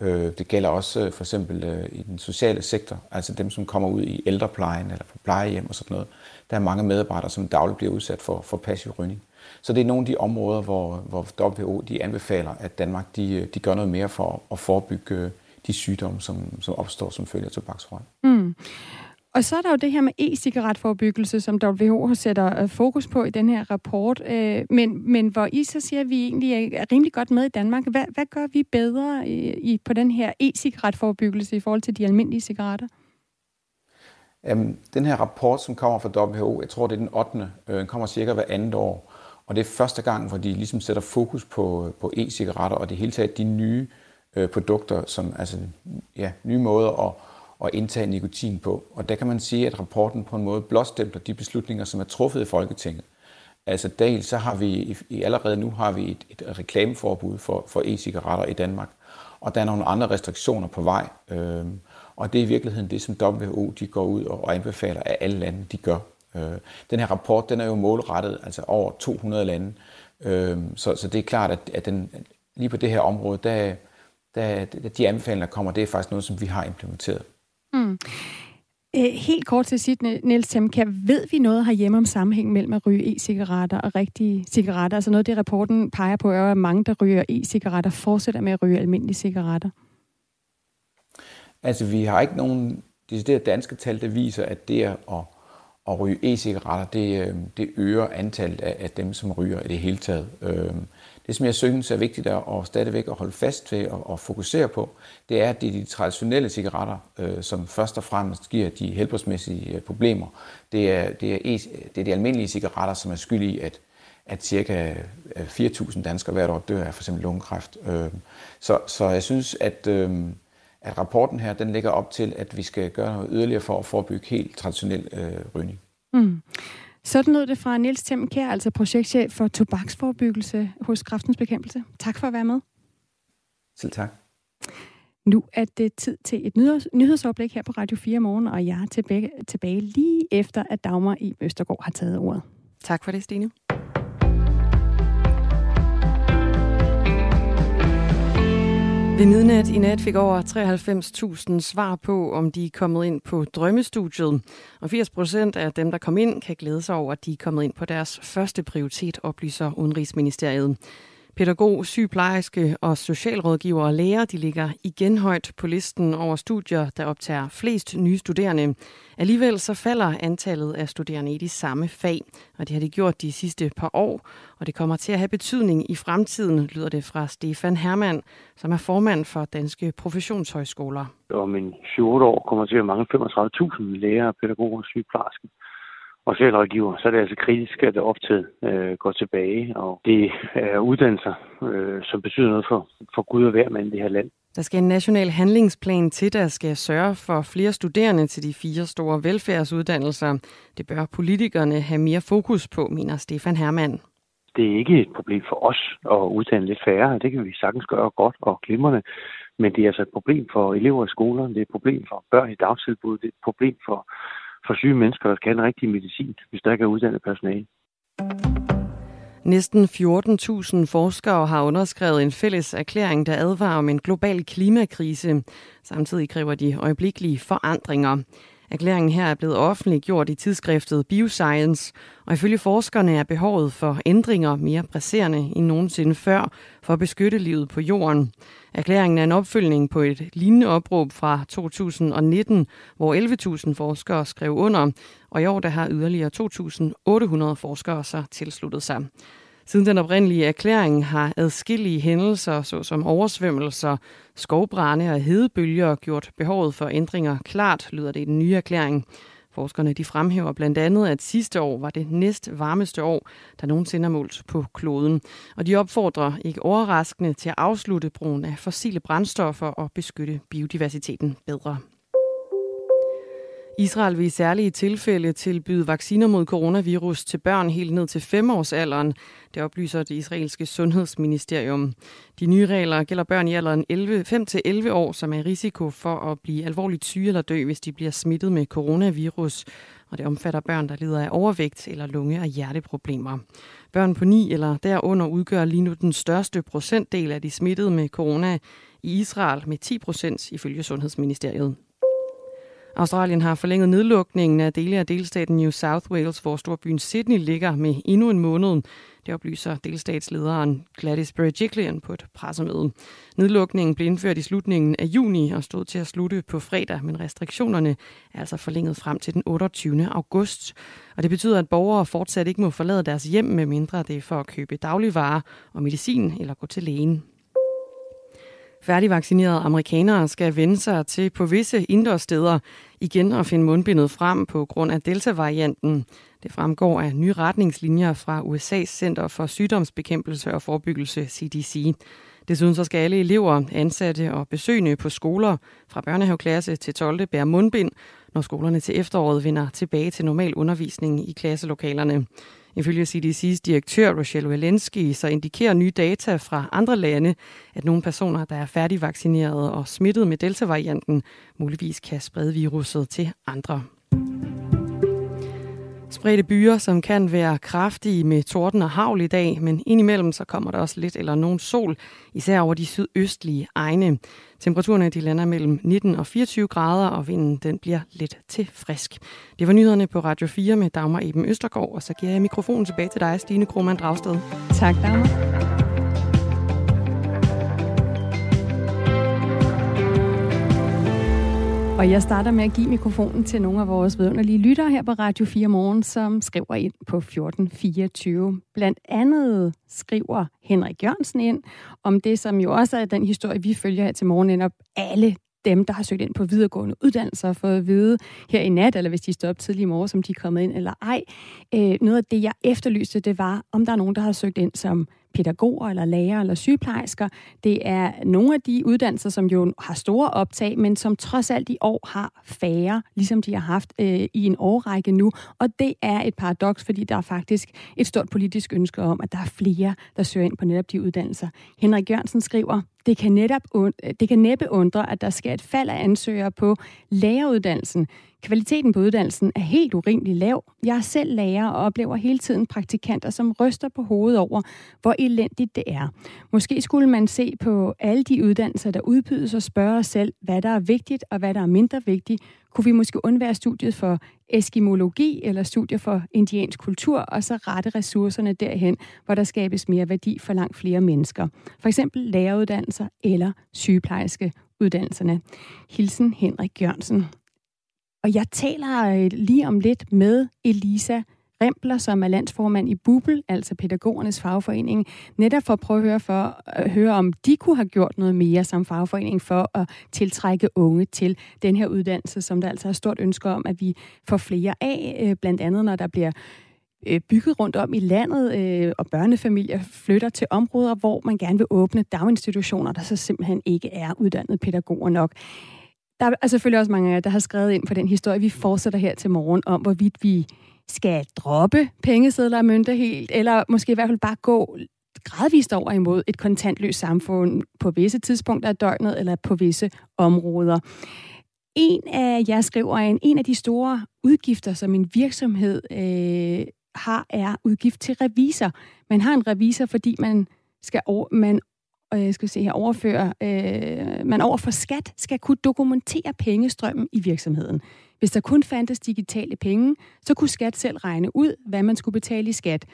Øh, det gælder også øh, for eksempel øh, i den sociale sektor, altså dem, som kommer ud i ældreplejen eller på plejehjem og sådan noget. Der er mange medarbejdere, som dagligt bliver udsat for, for passiv rygning. Så det er nogle af de områder, hvor, hvor WHO de anbefaler, at Danmark de, øh, de gør noget mere for at forebygge de sygdomme, som, som opstår som følge af tobaksrøg. Mm. Og så er der jo det her med e-cigaretforbyggelse, som WHO sætter øh, fokus på i den her rapport. Øh, men, men hvor I så siger, at vi egentlig er rimelig godt med i Danmark. Hvad, hvad gør vi bedre i, i, på den her e-cigaretforbyggelse i forhold til de almindelige cigaretter? Øhm, den her rapport, som kommer fra WHO, jeg tror, det er den 8. Øh, den kommer cirka hver andet år. Og det er første gang, hvor de ligesom sætter fokus på, på e-cigaretter, og det hele taget de nye øh, produkter, som altså ja, nye måder at at indtage nikotin på. Og der kan man sige, at rapporten på en måde blåstempler de beslutninger, som er truffet i Folketinget. Altså dels så har vi i, allerede nu har vi et, et reklameforbud for, for e-cigaretter i Danmark, og der er nogle andre restriktioner på vej. Øhm, og det er i virkeligheden det, som WHO de går ud og, og anbefaler, at alle lande de gør. Øh, den her rapport den er jo målrettet altså over 200 lande, øh, så, så det er klart, at, at den, lige på det her område, der, der, de anbefalinger, der kommer, det er faktisk noget, som vi har implementeret. Mm. Øh, helt kort til sidst, Niels Temka, ved vi noget herhjemme om sammenhæng mellem at ryge e-cigaretter og rigtige cigaretter? Altså noget det, rapporten peger på, er, at mange, der ryger e-cigaretter, fortsætter med at ryge almindelige cigaretter. Altså, vi har ikke nogen decideret danske tal, der viser, at det at, at ryge e-cigaretter, det, øh, det øger antallet af, af dem, som ryger i det hele taget. Øhm, det, som jeg synes er vigtigt at, at stadigvæk at holde fast ved og, og fokusere på, det er, at det er de traditionelle cigaretter, øh, som først og fremmest giver de helbredsmæssige øh, problemer. Det er, det, er, det er de almindelige cigaretter, som er skyld i, at, at cirka øh, 4.000 danskere hvert år dør af f.eks. lungekræft. Øh, så, så jeg synes, at, øh, at rapporten her, den ligger op til, at vi skal gøre noget yderligere for at forebygge helt traditionel øh, rygning. Mm. Sådan lød det fra Niels Temkær, altså projektchef for tobaksforebyggelse hos Kraftens Bekæmpelse. Tak for at være med. Selv tak. Nu er det tid til et nyhedsoplæg her på Radio 4 morgen, og jeg er tilbage, tilbage lige efter, at Dagmar i Østergaard har taget ordet. Tak for det, Stine. Ved midnat i nat fik over 93.000 svar på, om de er kommet ind på drømmestudiet. Og 80 procent af dem, der kom ind, kan glæde sig over, at de er kommet ind på deres første prioritet, oplyser Udenrigsministeriet. Pædagog, sygeplejerske og socialrådgiver og lærer, de ligger igen højt på listen over studier, der optager flest nye studerende. Alligevel så falder antallet af studerende i de samme fag, og det har de gjort de sidste par år, og det kommer til at have betydning i fremtiden, lyder det fra Stefan Hermann, som er formand for Danske Professionshøjskoler. Om en 7 år kommer til at mange 35.000 lærere, pædagoger og sygeplejersker og socialrådgiver, så er det altså kritisk, at optaget øh, går tilbage. Og det er uddannelser, øh, som betyder noget for, for Gud og hver mand i det her land. Der skal en national handlingsplan til, der skal sørge for flere studerende til de fire store velfærdsuddannelser. Det bør politikerne have mere fokus på, mener Stefan Hermann. Det er ikke et problem for os at uddanne lidt færre. Det kan vi sagtens gøre godt og glimrende. Men det er altså et problem for elever i skolerne, det er et problem for børn i dagtilbud, det er et problem for for syge mennesker, der skal have den rigtig medicin, hvis der ikke er uddannet personale. Næsten 14.000 forskere har underskrevet en fælles erklæring, der advarer om en global klimakrise. Samtidig kræver de øjeblikkelige forandringer. Erklæringen her er blevet offentliggjort i tidsskriftet Bioscience, og ifølge forskerne er behovet for ændringer mere presserende end nogensinde før for at beskytte livet på jorden. Erklæringen er en opfølgning på et lignende opråb fra 2019, hvor 11.000 forskere skrev under, og i år der har yderligere 2.800 forskere så tilsluttet sig. Siden den oprindelige erklæring har adskillige hændelser, såsom oversvømmelser, skovbrænde og hedebølger, gjort behovet for ændringer klart, lyder det i den nye erklæring. Forskerne de fremhæver blandt andet, at sidste år var det næst varmeste år, der nogensinde er målt på kloden. Og de opfordrer ikke overraskende til at afslutte brugen af fossile brændstoffer og beskytte biodiversiteten bedre. Israel vil i særlige tilfælde tilbyde vacciner mod coronavirus til børn helt ned til 5-årsalderen. Det oplyser det israelske sundhedsministerium. De nye regler gælder børn i alderen 5-11 år, som er i risiko for at blive alvorligt syge eller dø, hvis de bliver smittet med coronavirus. Og det omfatter børn, der lider af overvægt eller lunge- og hjerteproblemer. Børn på 9 eller derunder udgør lige nu den største procentdel af de smittede med corona i Israel med 10 procent ifølge Sundhedsministeriet. Australien har forlænget nedlukningen af dele af delstaten New South Wales, hvor storbyen Sydney ligger med endnu en måned. Det oplyser delstatslederen Gladys Berejiklian på et pressemøde. Nedlukningen blev indført i slutningen af juni og stod til at slutte på fredag, men restriktionerne er altså forlænget frem til den 28. august. Og det betyder, at borgere fortsat ikke må forlade deres hjem, medmindre det er for at købe dagligvarer og medicin eller gå til lægen. Færdigvaccinerede amerikanere skal vende sig til på visse indendørssteder igen at finde mundbindet frem på grund af Delta-varianten. Det fremgår af nye retningslinjer fra USA's Center for Sygdomsbekæmpelse og Forebyggelse, CDC. Desuden så skal alle elever, ansatte og besøgende på skoler fra børnehaveklasse til 12. bære mundbind, når skolerne til efteråret vender tilbage til normal undervisning i klasselokalerne. Ifølge CDC's direktør Rochelle Walensky, så indikerer nye data fra andre lande, at nogle personer, der er færdigvaccinerede og smittet med delta-varianten, muligvis kan sprede viruset til andre. Spredte byer, som kan være kraftige med torden og havl i dag, men indimellem så kommer der også lidt eller nogen sol, især over de sydøstlige egne. Temperaturerne de lander mellem 19 og 24 grader, og vinden den bliver lidt til frisk. Det var nyhederne på Radio 4 med Dagmar Eben Østergaard, og så giver jeg mikrofonen tilbage til dig, Stine Krohmann Dragsted. Tak, Dagmar. Og jeg starter med at give mikrofonen til nogle af vores vidunderlige lyttere her på Radio 4 Morgen, som skriver ind på 1424. Blandt andet skriver Henrik Jørgensen ind om det, som jo også er den historie, vi følger her til morgen, op alle dem, der har søgt ind på videregående uddannelser, for at vide her i nat, eller hvis de står op tidlig i morgen, som de er kommet ind eller ej. Øh, noget af det, jeg efterlyste, det var, om der er nogen, der har søgt ind som pædagoger eller lærere eller sygeplejersker. Det er nogle af de uddannelser, som jo har store optag, men som trods alt i år har færre, ligesom de har haft øh, i en årrække nu. Og det er et paradoks, fordi der er faktisk et stort politisk ønske om, at der er flere, der søger ind på netop de uddannelser. Henrik Jørgensen skriver, det kan, netop, det kan næppe undre, at der sker et fald af ansøgere på læreruddannelsen. Kvaliteten på uddannelsen er helt urimelig lav. Jeg er selv lærer og oplever hele tiden praktikanter, som ryster på hovedet over, hvor elendigt det er. Måske skulle man se på alle de uddannelser, der udbydes og spørge os selv, hvad der er vigtigt og hvad der er mindre vigtigt. Kunne vi måske undvære studiet for eskimologi eller studier for indiansk kultur, og så rette ressourcerne derhen, hvor der skabes mere værdi for langt flere mennesker. For eksempel læreruddannelser eller sygeplejerske uddannelserne. Hilsen Henrik Jørgensen. Og jeg taler øh, lige om lidt med Elisa Rempler, som er landsformand i Bubel, altså pædagogernes fagforening, netop for at prøve at høre, for, at høre, om de kunne have gjort noget mere som fagforening for at tiltrække unge til den her uddannelse, som der altså er stort ønske om, at vi får flere af, øh, blandt andet når der bliver bygget rundt om i landet, og børnefamilier flytter til områder, hvor man gerne vil åbne daginstitutioner, der så simpelthen ikke er uddannet pædagoger nok. Der er altså selvfølgelig også mange af jer, der har skrevet ind på den historie. Vi fortsætter her til morgen om, hvorvidt vi skal droppe pengesedler og mønter helt, eller måske i hvert fald bare gå gradvist over imod et kontantløst samfund på visse tidspunkter af døgnet eller på visse områder. En af jer skriver, en, en af de store udgifter, som en virksomhed øh, har, er udgift til revisor. Man har en revisor, fordi man skal over, man og jeg skal se her, overføre, øh, man over for skat skal kunne dokumentere pengestrømmen i virksomheden. Hvis der kun fandtes digitale penge, så kunne skat selv regne ud, hvad man skulle betale i skat.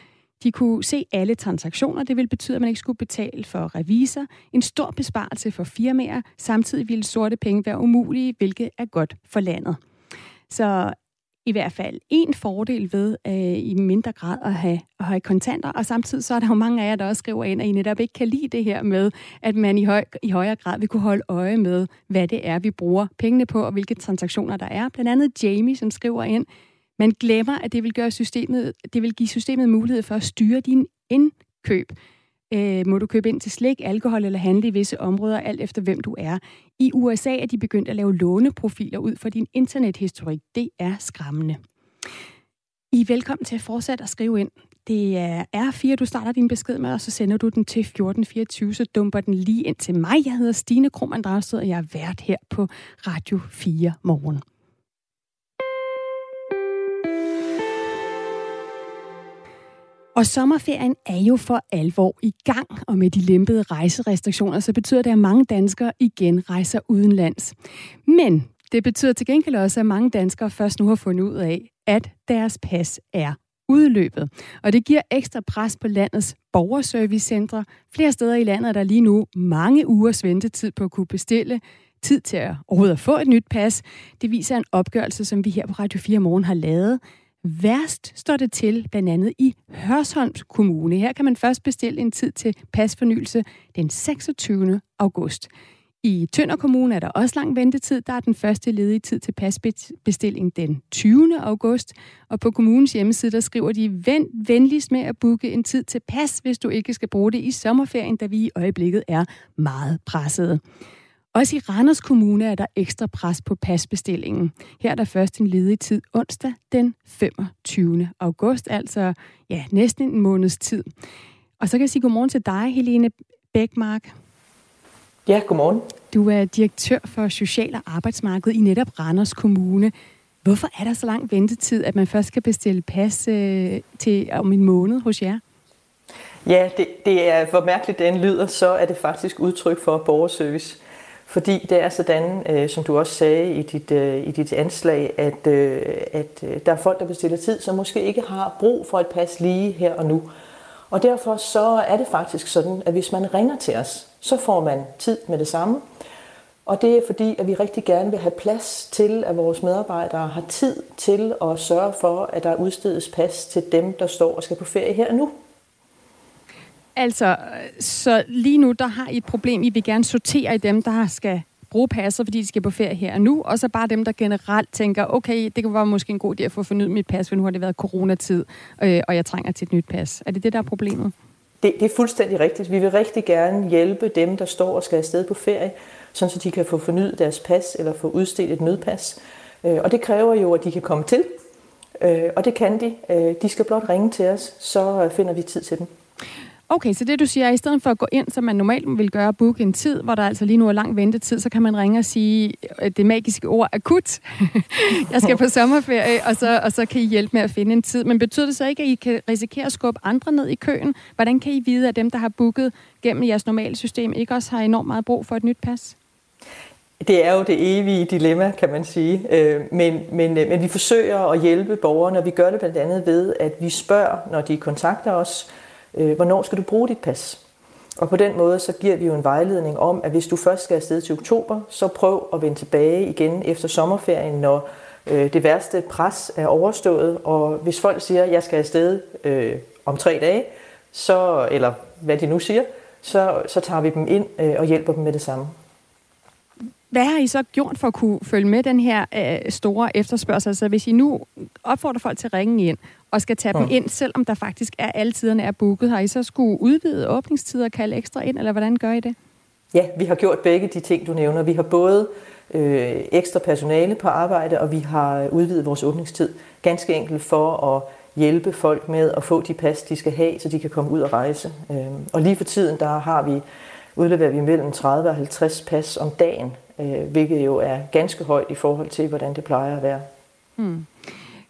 De kunne se alle transaktioner. Det ville betyde, at man ikke skulle betale for revisor. En stor besparelse for firmaer. Samtidig ville sorte penge være umulige, hvilket er godt for landet. Så i hvert fald en fordel ved øh, i mindre grad at have, at have kontanter, og samtidig så er der jo mange af jer, der også skriver ind, at I netop ikke kan lide det her med, at man i, høj, i højere grad vil kunne holde øje med, hvad det er, vi bruger pengene på, og hvilke transaktioner der er. Blandt andet Jamie, som skriver ind, man glemmer, at det vil, gøre systemet, det vil give systemet mulighed for at styre din indkøb øh, må du købe ind til slik, alkohol eller handle i visse områder, alt efter hvem du er. I USA er de begyndt at lave låneprofiler ud for din internethistorik. Det er skræmmende. I er velkommen til at fortsætte at skrive ind. Det er R4, du starter din besked med, og så sender du den til 1424, så dumper den lige ind til mig. Jeg hedder Stine Krum og jeg er vært her på Radio 4 morgen. Og sommerferien er jo for alvor i gang, og med de lempede rejserestriktioner, så betyder det, at mange danskere igen rejser udenlands. Men det betyder til gengæld også, at mange danskere først nu har fundet ud af, at deres pas er udløbet. Og det giver ekstra pres på landets borgerservicecentre. Flere steder i landet er der lige nu mange ugers ventetid på at kunne bestille tid til at overhovedet at få et nyt pas. Det viser en opgørelse, som vi her på Radio 4 Morgen har lavet. Værst står det til blandt andet i Hørsholms Kommune. Her kan man først bestille en tid til pasfornyelse den 26. august. I Tønder Kommune er der også lang ventetid. Der er den første ledige tid til pasbestilling den 20. august. Og på kommunens hjemmeside, der skriver de, vent venligst med at booke en tid til pas, hvis du ikke skal bruge det i sommerferien, da vi i øjeblikket er meget pressede. Også i Randers Kommune er der ekstra pres på pasbestillingen. Her er der først en ledig tid onsdag den 25. august, altså ja, næsten en måneds tid. Og så kan jeg sige godmorgen til dig, Helene Bækmark. Ja, godmorgen. Du er direktør for Social- og Arbejdsmarkedet i netop Randers Kommune. Hvorfor er der så lang ventetid, at man først kan bestille pas øh, til om en måned hos jer? Ja, det, det er, hvor mærkeligt den lyder, så er det faktisk udtryk for borgerservice. Fordi det er sådan, øh, som du også sagde i dit, øh, i dit anslag, at, øh, at øh, der er folk, der bestiller tid, som måske ikke har brug for et pas lige her og nu. Og derfor så er det faktisk sådan, at hvis man ringer til os, så får man tid med det samme. Og det er fordi, at vi rigtig gerne vil have plads til, at vores medarbejdere har tid til at sørge for, at der udstedes pas til dem, der står og skal på ferie her og nu. Altså, så lige nu, der har I et problem. I vil gerne sortere i dem, der skal bruge passet, fordi de skal på ferie her og nu, og så bare dem, der generelt tænker, okay, det kan være måske en god idé at få fornyet mit pas, for nu har det været coronatid, øh, og jeg trænger til et nyt pas. Er det det, der er problemet? det, det er fuldstændig rigtigt. Vi vil rigtig gerne hjælpe dem, der står og skal afsted på ferie, sådan så de kan få fornyet deres pas eller få udstedt et nødpas. Øh, og det kræver jo, at de kan komme til, øh, og det kan de. Øh, de skal blot ringe til os, så finder vi tid til dem. Okay, så det du siger, at i stedet for at gå ind, som man normalt vil gøre, booke en tid, hvor der altså lige nu er lang ventetid, så kan man ringe og sige øh, det magiske ord akut. jeg skal på sommerferie, og så, og så kan I hjælpe med at finde en tid. Men betyder det så ikke, at I kan risikere at skubbe andre ned i køen? Hvordan kan I vide, at dem, der har booket gennem jeres normale system, ikke også har enormt meget brug for et nyt pas? Det er jo det evige dilemma, kan man sige. Øh, men, men, øh, men vi forsøger at hjælpe borgerne, og vi gør det blandt andet ved, at vi spørger, når de kontakter os, øh, hvornår skal du bruge dit pas? Og på den måde, så giver vi jo en vejledning om, at hvis du først skal afsted til oktober, så prøv at vende tilbage igen efter sommerferien, når øh, det værste pres er overstået. Og hvis folk siger, at jeg skal afsted øh, om tre dage, så, eller hvad de nu siger, så, så tager vi dem ind øh, og hjælper dem med det samme. Hvad har I så gjort for at kunne følge med den her øh, store efterspørgsel? Altså hvis I nu opfordrer folk til at ringe ind og skal tage ja. dem ind, selvom der faktisk er alle tiderne er booket, har I så skulle udvide åbningstider og kalde ekstra ind, eller hvordan gør I det? Ja, vi har gjort begge de ting, du nævner. Vi har både øh, ekstra personale på arbejde, og vi har udvidet vores åbningstid. Ganske enkelt for at hjælpe folk med at få de pas, de skal have, så de kan komme ud og rejse. Øh, og lige for tiden, der har vi udleverer vi mellem 30 og 50 pas om dagen øh, hvilket jo er ganske højt i forhold til, hvordan det plejer at være. Hmm.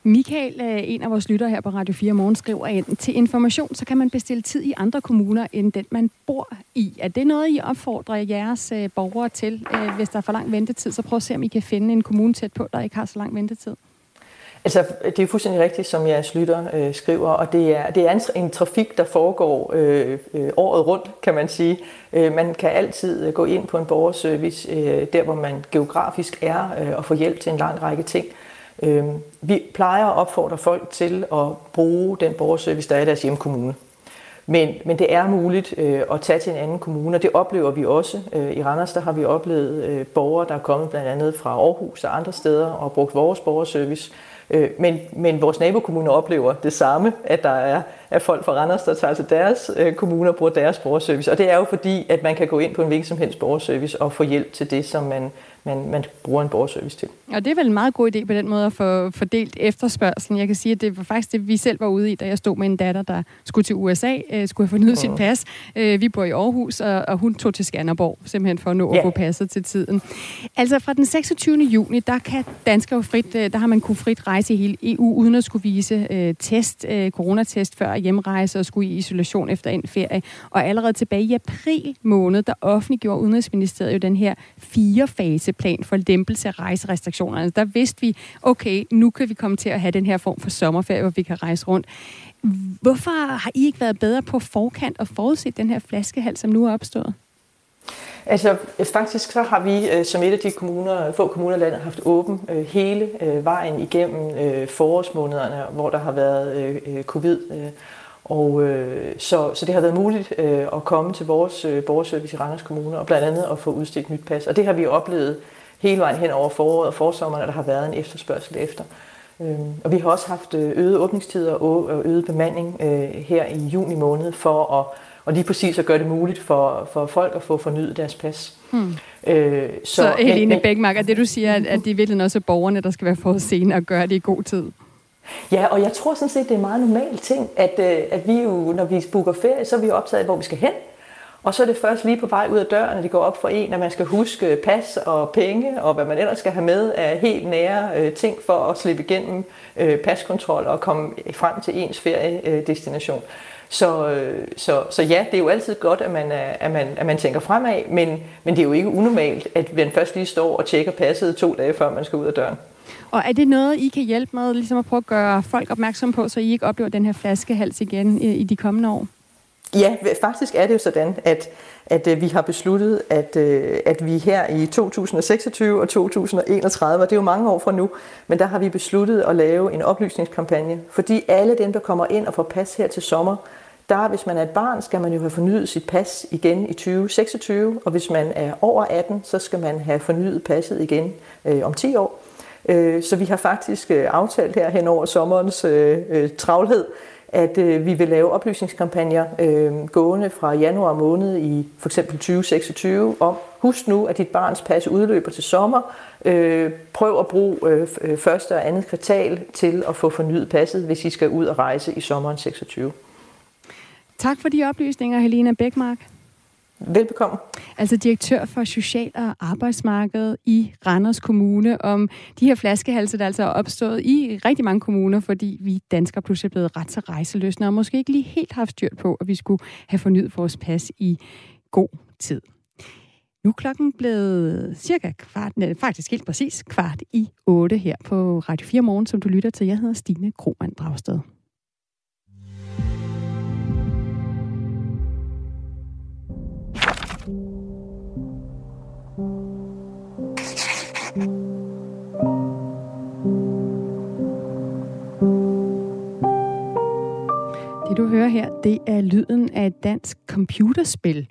Michael, øh, en af vores lyttere her på Radio 4 Morgen, skriver ind, til information, så kan man bestille tid i andre kommuner, end den man bor i. Er det noget, I opfordrer jeres øh, borgere til? Øh, hvis der er for lang ventetid, så prøv at se, om I kan finde en kommune tæt på, der ikke har så lang ventetid. Altså, det er fuldstændig rigtigt, som jeres lytter øh, skriver, og det er, det er en, en trafik, der foregår øh, øh, året rundt, kan man sige. Øh, man kan altid øh, gå ind på en borgerservice, øh, der hvor man geografisk er, øh, og få hjælp til en lang række ting. Øh, Øhm, vi plejer at opfordre folk til at bruge den borgerservice, der er i deres hjemkommune. Men, men det er muligt øh, at tage til en anden kommune, og det oplever vi også. Øh, I Randers der har vi oplevet øh, borgere, der er kommet blandt andet fra Aarhus og andre steder og brugt vores borgerservice. Øh, men, men vores nabokommuner oplever det samme, at der er, at folk fra Randers, der tager til deres øh, kommune og bruger deres borgerservice. Og det er jo fordi, at man kan gå ind på en hvilken som helst borgerservice og få hjælp til det, som man, man, man bruger en borgerservice til. Og det er vel en meget god idé på den måde at få fordelt efterspørgselen. Jeg kan sige, at det var faktisk det, vi selv var ude i, da jeg stod med en datter, der skulle til USA, øh, skulle have fornyet sit pas. Øh, vi bor i Aarhus, og, og hun tog til Skanderborg, simpelthen for at nå ja. at få passet til tiden. Altså fra den 26. juni, der kan danskere frit, øh, der har man kunne frit rejse i hele EU, uden at skulle vise øh, test, øh, coronatest før hjemrejse og skulle i isolation efter en ferie. Og allerede tilbage i april måned, der offentliggjorde Udenrigsministeriet jo den her fire fase plan for lempelse af restriktionerne, Der vidste vi, okay, nu kan vi komme til at have den her form for sommerferie, hvor vi kan rejse rundt. Hvorfor har I ikke været bedre på forkant og forudset den her flaskehals, som nu er opstået? Altså faktisk så har vi øh, som et af de kommuner, få kommuner i landet haft åben øh, hele øh, vejen igennem forårsmånederne, hvor der har været covid. Og øh, så, så det har været muligt øh, at komme til vores øh, borgerservice i Randers Kommune og blandt andet at få udstedt nyt pas. Og det har vi oplevet hele vejen hen over foråret og forsommeren, at der har været en efterspørgsel efter. Øh, og vi har også haft øh, øget åbningstider og øget bemanding øh, her i juni måned for at og lige præcis at gøre det muligt for, for folk at få fornyet deres pas. Hmm. Øh, så, så Helene Bækmark, det du siger, at, at det er virkelig også borgerne, der skal være forudseende og gøre det i god tid? Ja, og jeg tror sådan set, det er en meget normal ting, at, øh, at vi jo, når vi booker ferie, så er vi optaget af, hvor vi skal hen. Og så er det først lige på vej ud af døren, at det går op for en, at man skal huske pas og penge, og hvad man ellers skal have med af helt nære øh, ting for at slippe igennem øh, paskontrol og komme frem til ens feriedestination. Så, øh, så, så ja, det er jo altid godt, at man, er, at man, at man tænker fremad, men, men det er jo ikke unormalt, at man først lige står og tjekker passet to dage, før man skal ud af døren. Og er det noget, I kan hjælpe med, ligesom at prøve at gøre folk opmærksom på, så I ikke oplever den her flaskehals igen øh, i de kommende år? Ja, faktisk er det jo sådan, at, at øh, vi har besluttet, at, øh, at vi her i 2026 og 2031, og det er jo mange år fra nu, men der har vi besluttet at lave en oplysningskampagne, fordi alle dem, der kommer ind og får pas her til sommer, der, hvis man er et barn, skal man jo have fornyet sit pas igen i 2026, og hvis man er over 18, så skal man have fornyet passet igen øh, om 10 år. Øh, så vi har faktisk øh, aftalt her hen over sommerens øh, travlhed, at øh, vi vil lave oplysningskampagner øh, gående fra januar måned i for eksempel 2026 om, husk nu, at dit barns pas udløber til sommer. Øh, prøv at bruge øh, øh første og andet kvartal til at få fornyet passet, hvis I skal ud og rejse i sommeren 26. Tak for de oplysninger, Helena Bækmark. Velbekomme. Altså direktør for Social- og Arbejdsmarkedet i Randers Kommune om de her flaskehalse, der altså er opstået i rigtig mange kommuner, fordi vi danskere pludselig er blevet ret til rejseløsne og måske ikke lige helt haft styr på, at vi skulle have fornyet vores pas i god tid. Nu er klokken blevet cirka kvart, nej, faktisk helt præcis kvart i 8 her på Radio 4 Morgen, som du lytter til. Jeg hedder Stine Krohmann Dragsted. Det du hører her, det er lyden af et dansk computerspil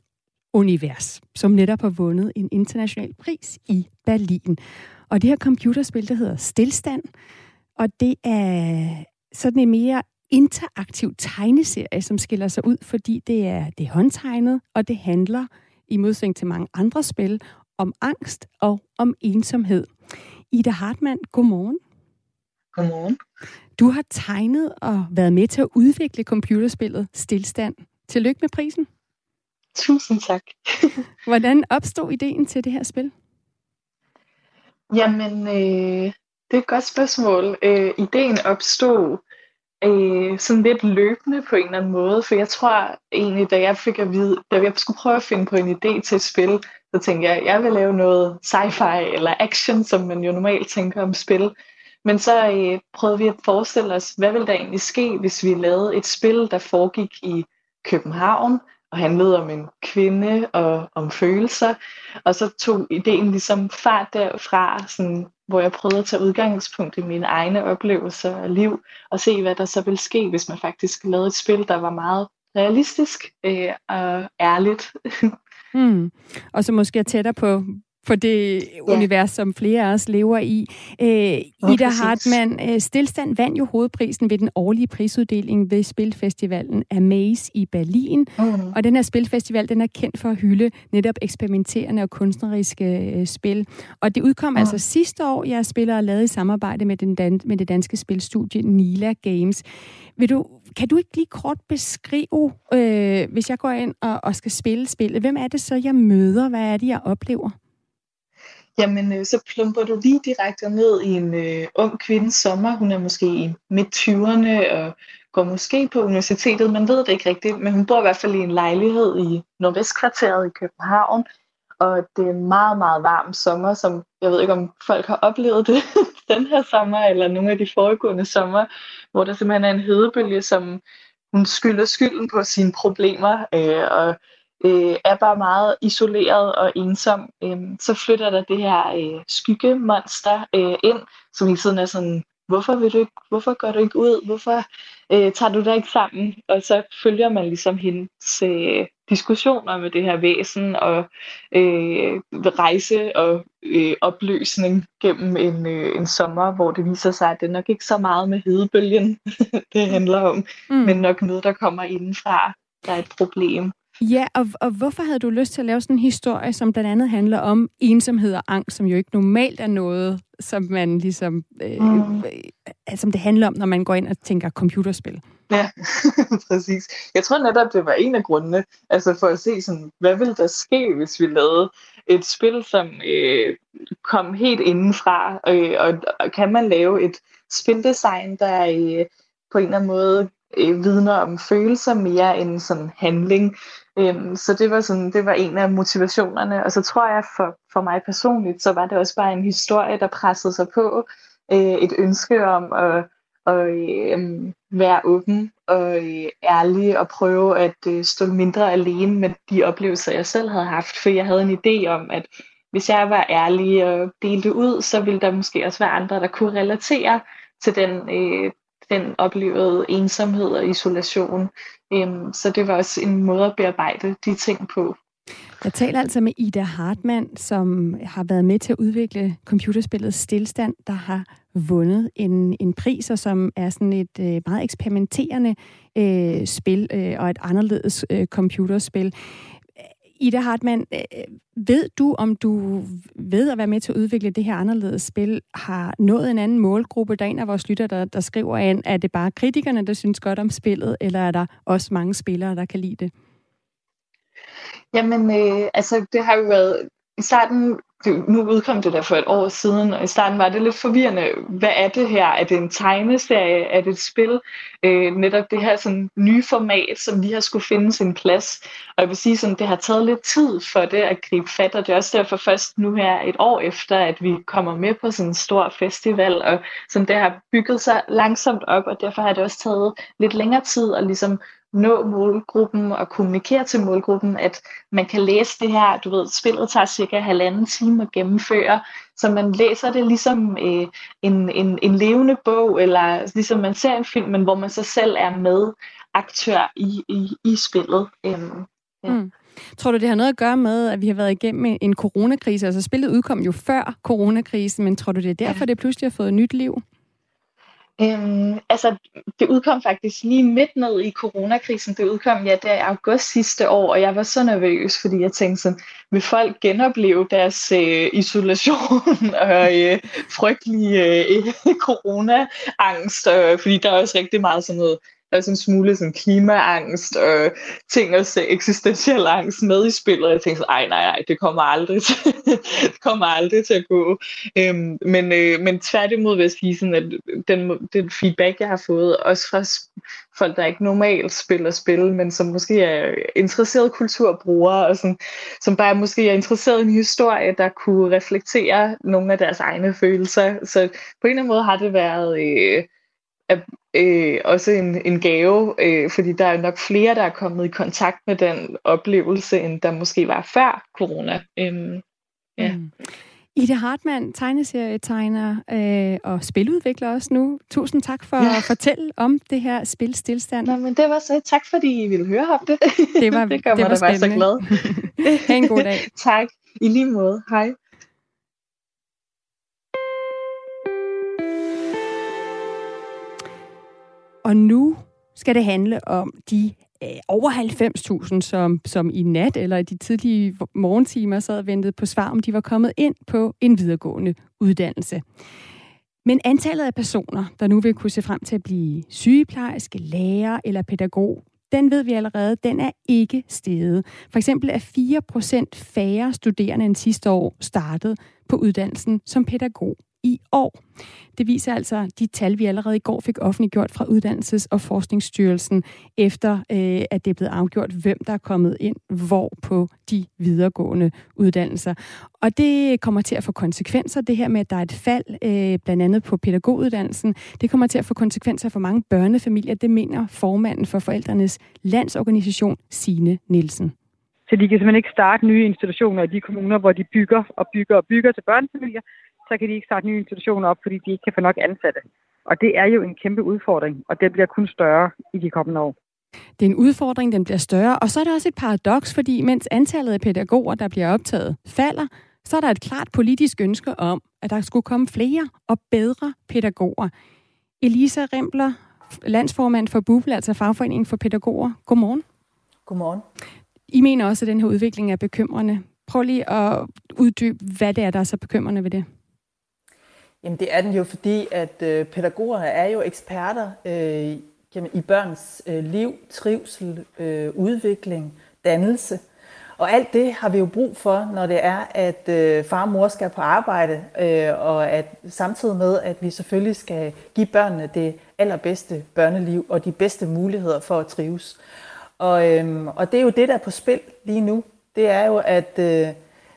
univers, som netop har vundet en international pris i Berlin. Og det her computerspil, der hedder Stilstand, og det er sådan en mere interaktiv tegneserie, som skiller sig ud, fordi det er, det er håndtegnet, og det handler, i modsætning til mange andre spil, om angst og om ensomhed. Ida Hartmann, godmorgen. Godmorgen. Du har tegnet og været med til at udvikle computerspillet Stilstand. Tillykke med prisen. Tusind tak. Hvordan opstod ideen til det her spil? Jamen, øh, det er et godt spørgsmål. Øh, ideen opstod øh, sådan lidt løbende på en eller anden måde, for jeg tror egentlig, da jeg fik at vide, da jeg skulle prøve at finde på en idé til et spil, så tænkte jeg, at jeg vil lave noget sci-fi eller action, som man jo normalt tænker om spil. Men så øh, prøvede vi at forestille os, hvad ville der egentlig ske, hvis vi lavede et spil, der foregik i København, og handlede om en kvinde og om følelser. Og så tog ideen ligesom fart derfra, sådan, hvor jeg prøvede at tage udgangspunkt i mine egne oplevelser og liv, og se, hvad der så ville ske, hvis man faktisk lavede et spil, der var meget realistisk øh, og ærligt. hmm. Og så måske tættere på for det ja. univers, som flere af os lever i. Øh, Ida oh, Hartmann, øh, Stilstand vandt jo hovedprisen ved den årlige prisuddeling ved Spilfestivalen Amaze i Berlin. Mm. Og den her spilfestival, den er kendt for at hylde netop eksperimenterende og kunstneriske øh, spil. Og det udkom mm. altså sidste år, jeg spiller og lavet i samarbejde med, den dan- med det danske spilstudie Nila Games. Vil du, kan du ikke lige kort beskrive, øh, hvis jeg går ind og, og skal spille spillet, hvem er det så, jeg møder? Hvad er det, jeg oplever? Jamen, øh, så plumper du lige direkte ned i en øh, ung kvindes sommer. Hun er måske i midt-20'erne og går måske på universitetet. Man ved det ikke rigtigt, men hun bor i hvert fald i en lejlighed i Nordvestkvarteret i København. Og det er en meget, meget varm sommer, som jeg ved ikke, om folk har oplevet det den her sommer, eller nogle af de foregående sommer, hvor der simpelthen er en hedebølge, som hun skylder skylden på sine problemer, øh, og øh, er bare meget isoleret og ensom, øh, så flytter der det her øh, skyggemonster øh, ind, som hele tiden er sådan, hvorfor, vil du ikke, hvorfor går du ikke ud? Hvorfor øh, tager du dig ikke sammen? Og så følger man ligesom hendes øh, diskussioner med det her væsen og øh, rejse og øh, opløsning gennem en, øh, en sommer, hvor det viser sig, at det nok ikke så meget med hedebølgen, det handler om, mm. men nok noget, der kommer indenfra, der er et problem. Ja, og, og hvorfor havde du lyst til at lave sådan en historie, som blandt andet handler om ensomhed og angst, som jo ikke normalt er noget, som man ligesom, øh, mm. øh, som det handler om, når man går ind og tænker computerspil? Ja, præcis. Jeg tror netop, det var en af grundene, altså for at se sådan, hvad ville der ske, hvis vi lavede et spil, som øh, kom helt indenfra, øh, og, og kan man lave et spildesign, der øh, på en eller anden måde øh, vidner om følelser mere end sådan handling. Øhm, så det var, sådan, det var en af motivationerne. Og så tror jeg for, for mig personligt, så var det også bare en historie, der pressede sig på. Øh, et ønske om at, at øh, være åben og øh, ærlig og prøve at øh, stå mindre alene med de oplevelser, jeg selv havde haft. For jeg havde en idé om, at hvis jeg var ærlig og delte ud, så ville der måske også være andre, der kunne relatere til den, øh, den oplevede ensomhed og isolation. Øhm, så det var også en måde at bearbejde de ting på. Jeg taler altså med Ida Hartmann, som har været med til at udvikle computerspillet Stilstand, der har vundet en, en pris, og som er sådan et øh, meget eksperimenterende øh, spil øh, og et anderledes øh, computerspil. Ida Hartmann, øh, ved du, om du ved at være med til at udvikle det her anderledes spil, har nået en anden målgruppe? Der er en af vores lytter, der, der skriver ind, er det bare kritikerne, der synes godt om spillet, eller er der også mange spillere, der kan lide det? Jamen, øh, altså, det har jo været... I starten det, nu udkom det der for et år siden, og i starten var det lidt forvirrende. Hvad er det her? Er det en tegneserie? Er det et spil? Øh, netop det her sådan, nye format, som vi har skulle finde sin plads. Og jeg vil sige, sådan, det har taget lidt tid for det at gribe fat, og det er også derfor først nu her et år efter, at vi kommer med på sådan en stor festival, og sådan, det har bygget sig langsomt op, og derfor har det også taget lidt længere tid at ligesom nå målgruppen og kommunikere til målgruppen, at man kan læse det her, du ved, spillet tager cirka halvanden time at gennemføre, så man læser det ligesom øh, en, en, en levende bog, eller ligesom man ser en film, men hvor man så selv er med aktør i, i, i spillet. Øhm, ja. mm. Tror du, det har noget at gøre med, at vi har været igennem en coronakrise? Altså spillet udkom jo før coronakrisen, men tror du, det er derfor, ja. det pludselig har fået nyt liv? Øhm, altså, det udkom faktisk lige midt ned i coronakrisen. Det udkom ja, der i august sidste år, og jeg var så nervøs, fordi jeg tænkte sådan, vil folk genopleve deres øh, isolation og øh, frygtelige øh, corona-angst? Øh, fordi der er også rigtig meget sådan noget der er sådan en smule sådan klimaangst og ting og eksistentiel angst med i spillet, og jeg tænkte ej nej nej, det kommer aldrig til, det kommer aldrig til at gå. Øhm, men, øh, men tværtimod vil jeg sige sådan, at den, den feedback, jeg har fået, også fra folk, der ikke normalt spiller spil, men som måske er interesserede kulturbrugere, og sådan, som bare måske er interesseret i en historie, der kunne reflektere nogle af deres egne følelser. Så på en eller anden måde har det været... Øh, øh, også en, en gave, øh, fordi der er nok flere, der er kommet i kontakt med den oplevelse, end der måske var før corona. Øh, ja. Mm. Ida Hartmann, tegneserietegner øh, og spiludvikler også nu. Tusind tak for ja. at fortælle om det her spil Stilstand. Nå, men det var så tak, fordi I ville høre om det. Det, var, det gør det mig var da så glad. ha' en god dag. tak. I lige måde. Hej. Og nu skal det handle om de øh, over 90.000, som, som i nat eller i de tidlige morgentimer sad og ventede på svar, om de var kommet ind på en videregående uddannelse. Men antallet af personer, der nu vil kunne se frem til at blive sygeplejerske, lærer eller pædagog, den ved vi allerede, den er ikke steget. For eksempel er 4% færre studerende end sidste år startet på uddannelsen som pædagog i år. Det viser altså de tal, vi allerede i går fik offentliggjort fra Uddannelses- og Forskningsstyrelsen, efter øh, at det er blevet afgjort, hvem der er kommet ind hvor på de videregående uddannelser. Og det kommer til at få konsekvenser, det her med, at der er et fald, øh, blandt andet på pædagoguddannelsen. Det kommer til at få konsekvenser for mange børnefamilier, det mener formanden for Forældrenes Landsorganisation, Sine Nielsen. Så de kan simpelthen ikke starte nye institutioner i de kommuner, hvor de bygger og bygger og bygger til børnefamilier, så kan de ikke starte nye institutioner op, fordi de ikke kan få nok ansatte. Og det er jo en kæmpe udfordring, og det bliver kun større i de kommende år. Det er en udfordring, den bliver større. Og så er der også et paradoks, fordi mens antallet af pædagoger, der bliver optaget, falder, så er der et klart politisk ønske om, at der skulle komme flere og bedre pædagoger. Elisa Rempler, landsformand for BUBL, altså Fagforeningen for Pædagoger. Godmorgen. Godmorgen. I mener også, at den her udvikling er bekymrende. Prøv lige at uddybe, hvad det er, der er så bekymrende ved det. Jamen det er den jo, fordi at øh, pædagoger er jo eksperter øh, jamen, i børns øh, liv, trivsel, øh, udvikling, dannelse. Og alt det har vi jo brug for, når det er, at øh, far og mor skal på arbejde, øh, og at samtidig med, at vi selvfølgelig skal give børnene det allerbedste børneliv og de bedste muligheder for at trives. Og, øhm, og det er jo det, der er på spil lige nu. Det er jo, at øh,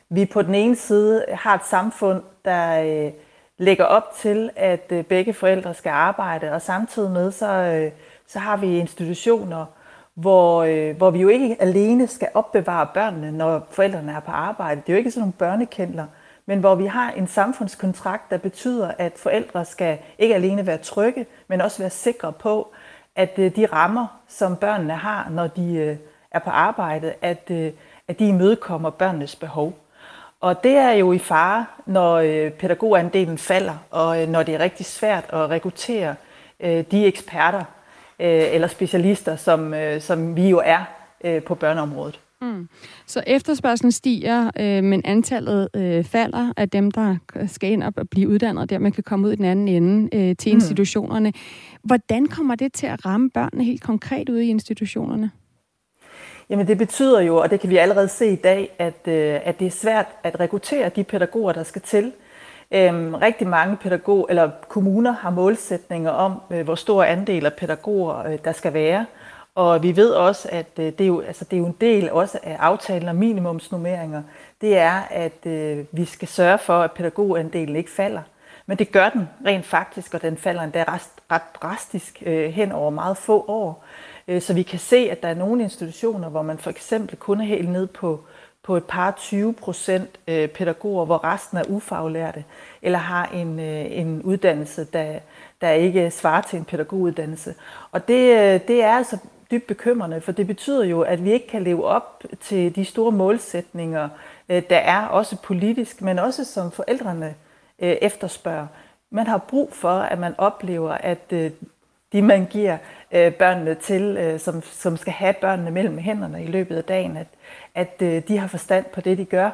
vi på den ene side har et samfund, der... Øh, lægger op til, at øh, begge forældre skal arbejde, og samtidig med, så, øh, så har vi institutioner, hvor, øh, hvor vi jo ikke alene skal opbevare børnene, når forældrene er på arbejde. Det er jo ikke sådan nogle børnekendler, men hvor vi har en samfundskontrakt, der betyder, at forældre skal ikke alene være trygge, men også være sikre på, at de rammer, som børnene har, når de er på arbejde, at, at de imødekommer børnenes behov. Og det er jo i fare, når øh, pædagogandelen falder, og øh, når det er rigtig svært at rekruttere øh, de eksperter eller specialister, som, som vi jo er på børneområdet. Mm. Så efterspørgselen stiger, øh, men antallet øh, falder af dem, der skal ind og blive uddannet, og dermed kan komme ud i den anden ende øh, til mm. institutionerne. Hvordan kommer det til at ramme børnene helt konkret ude i institutionerne? Jamen det betyder jo, og det kan vi allerede se i dag, at, øh, at det er svært at rekruttere de pædagoger, der skal til. Øhm, rigtig mange pædagog eller kommuner har målsætninger om, øh, hvor stor andel af pædagoger øh, der skal være. Og vi ved også, at øh, det, er jo, altså, det er jo en del også af aftalen om minimumsnummeringer. Det er, at øh, vi skal sørge for, at pædagogandelen ikke falder. Men det gør den rent faktisk, og den falder endda ret, ret drastisk øh, hen over meget få år. Øh, så vi kan se, at der er nogle institutioner, hvor man for eksempel kun er helt ned på, på et par 20 procent øh, pædagoger, hvor resten er ufaglærte, eller har en, øh, en uddannelse, der, der ikke svarer til en pædagoguddannelse. Og det, det er altså dybt bekymrende, for det betyder jo, at vi ikke kan leve op til de store målsætninger, der er også politisk, men også som forældrene efterspørger. Man har brug for, at man oplever, at de man giver øh, børnene til, øh, som, som skal have børnene mellem hænderne i løbet af dagen, at, at øh, de har forstand på det, de gør.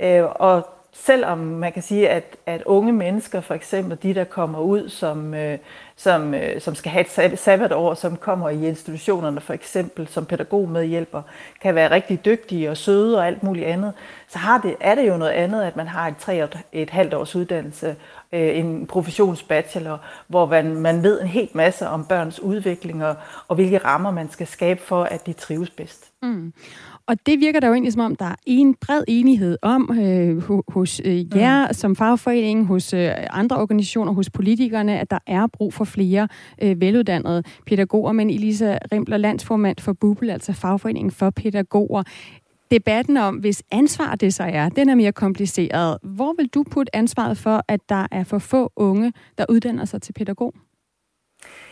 Øh, og selvom man kan sige, at, at unge mennesker, for eksempel de, der kommer ud, som, øh, som, øh, som skal have et sabbatår, som kommer i institutionerne, for eksempel som pædagogmedhjælper, kan være rigtig dygtige og søde og alt muligt andet, så har det, er det jo noget andet, at man har et tre og et halvt års uddannelse, øh, en professionsbachelor, hvor man, man ved en helt masse om børns udvikling og, og hvilke rammer man skal skabe for, at de trives bedst. Mm. Og det virker der jo egentlig som om, der er en bred enighed om øh, hos øh, jer mm. som fagforening, hos øh, andre organisationer, hos politikerne, at der er brug for flere øh, veluddannede pædagoger. Men Elisa Rimbler, landsformand for BUBEL, altså fagforeningen for pædagoger, debatten om, hvis ansvar det så er, den er mere kompliceret. Hvor vil du putte ansvaret for, at der er for få unge, der uddanner sig til pædagog?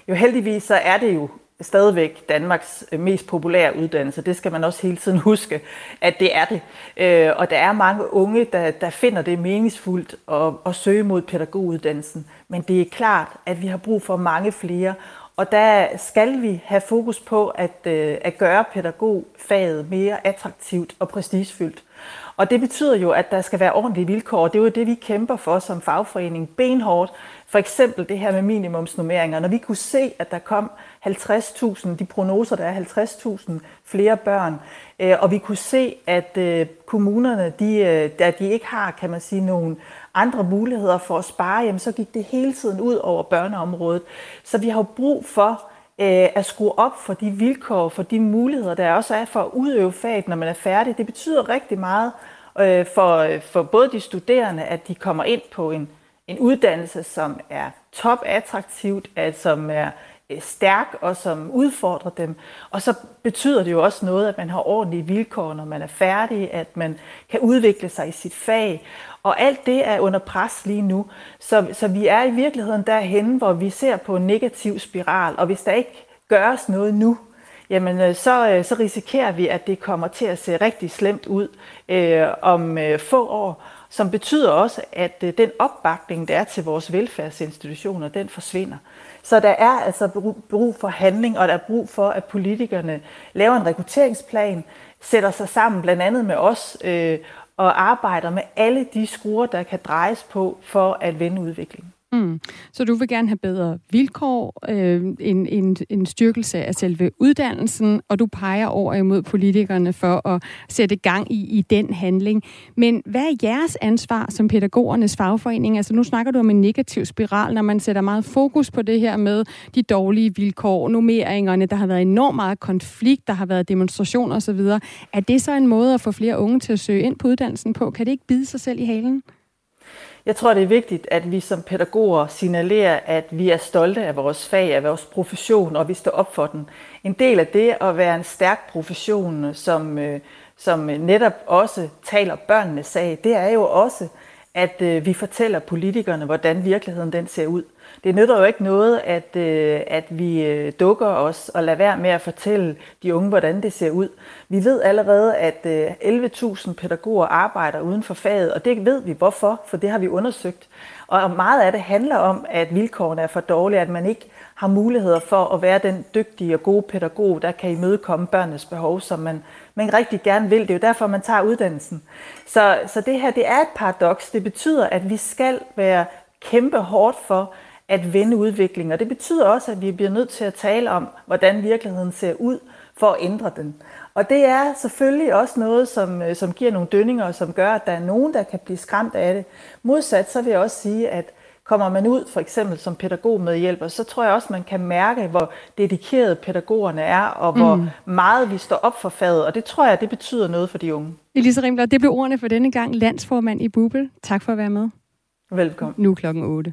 Jo heldigvis så er det jo stadigvæk Danmarks øh, mest populære uddannelse. Det skal man også hele tiden huske, at det er det. Øh, og der er mange unge, der, der finder det meningsfuldt at, at søge mod pædagoguddannelsen. Men det er klart, at vi har brug for mange flere. Og der skal vi have fokus på at, øh, at gøre pædagogfaget mere attraktivt og prestigefyldt. Og det betyder jo, at der skal være ordentlige vilkår. Det er jo det, vi kæmper for som fagforening benhårdt. For eksempel det her med minimumsnummeringer. Når vi kunne se, at der kom 50.000, de prognoser, der er 50.000 flere børn, øh, og vi kunne se, at øh, kommunerne, de, øh, de ikke har, kan man sige, nogen andre muligheder for at spare, jamen, så gik det hele tiden ud over børneområdet. Så vi har jo brug for øh, at skrue op for de vilkår, for de muligheder, der også er for at udøve faget, når man er færdig. Det betyder rigtig meget øh, for, øh, for både de studerende, at de kommer ind på en, en uddannelse, som er topattraktivt, at som er stærk og som udfordrer dem. Og så betyder det jo også noget, at man har ordentlige vilkår, når man er færdig, at man kan udvikle sig i sit fag. Og alt det er under pres lige nu. Så, så vi er i virkeligheden derhen, hvor vi ser på en negativ spiral. Og hvis der ikke gøres noget nu, jamen øh, så, øh, så risikerer vi, at det kommer til at se rigtig slemt ud øh, om øh, få år, som betyder også, at øh, den opbakning, der er til vores velfærdsinstitutioner, den forsvinder. Så der er altså brug for handling, og der er brug for, at politikerne laver en rekrutteringsplan, sætter sig sammen blandt andet med os øh, og arbejder med alle de skruer, der kan drejes på for at vende udviklingen. Mm. Så du vil gerne have bedre vilkår, øh, en, en, en styrkelse af selve uddannelsen, og du peger over imod politikerne for at sætte gang i, i den handling. Men hvad er jeres ansvar som pædagogernes fagforening? Altså nu snakker du om en negativ spiral, når man sætter meget fokus på det her med de dårlige vilkår, nummeringerne, der har været enormt meget konflikt, der har været demonstrationer osv. Er det så en måde at få flere unge til at søge ind på uddannelsen på? Kan det ikke bide sig selv i halen? Jeg tror, det er vigtigt, at vi som pædagoger signalerer, at vi er stolte af vores fag, af vores profession, og vi står op for den. En del af det at være en stærk profession, som, øh, som netop også taler børnenes sag, det er jo også, at øh, vi fortæller politikerne, hvordan virkeligheden den ser ud. Det nytter jo ikke noget, at, øh, at vi øh, dukker os og lader være med at fortælle de unge, hvordan det ser ud. Vi ved allerede, at øh, 11.000 pædagoger arbejder uden for faget, og det ved vi hvorfor, for det har vi undersøgt. Og meget af det handler om, at vilkårene er for dårlige, at man ikke har muligheder for at være den dygtige og gode pædagog, der kan imødekomme børnenes behov, som man, man rigtig gerne vil. Det er jo derfor, man tager uddannelsen. Så, så det her, det er et paradoks. Det betyder, at vi skal være kæmpe hårdt for at vende udviklingen. Og det betyder også, at vi bliver nødt til at tale om, hvordan virkeligheden ser ud, for at ændre den. Og det er selvfølgelig også noget, som, øh, som giver nogle dønninger, og som gør, at der er nogen, der kan blive skræmt af det. Modsat så vil jeg også sige, at kommer man ud for eksempel som pædagogmedhjælper, så tror jeg også, man kan mærke, hvor dedikerede pædagogerne er, og hvor mm. meget vi står op for faget. Og det tror jeg, det betyder noget for de unge. Elisa Rimler, det blev ordene for denne gang. Landsformand i Bubel. Tak for at være med. Velkommen. Nu klokken 8.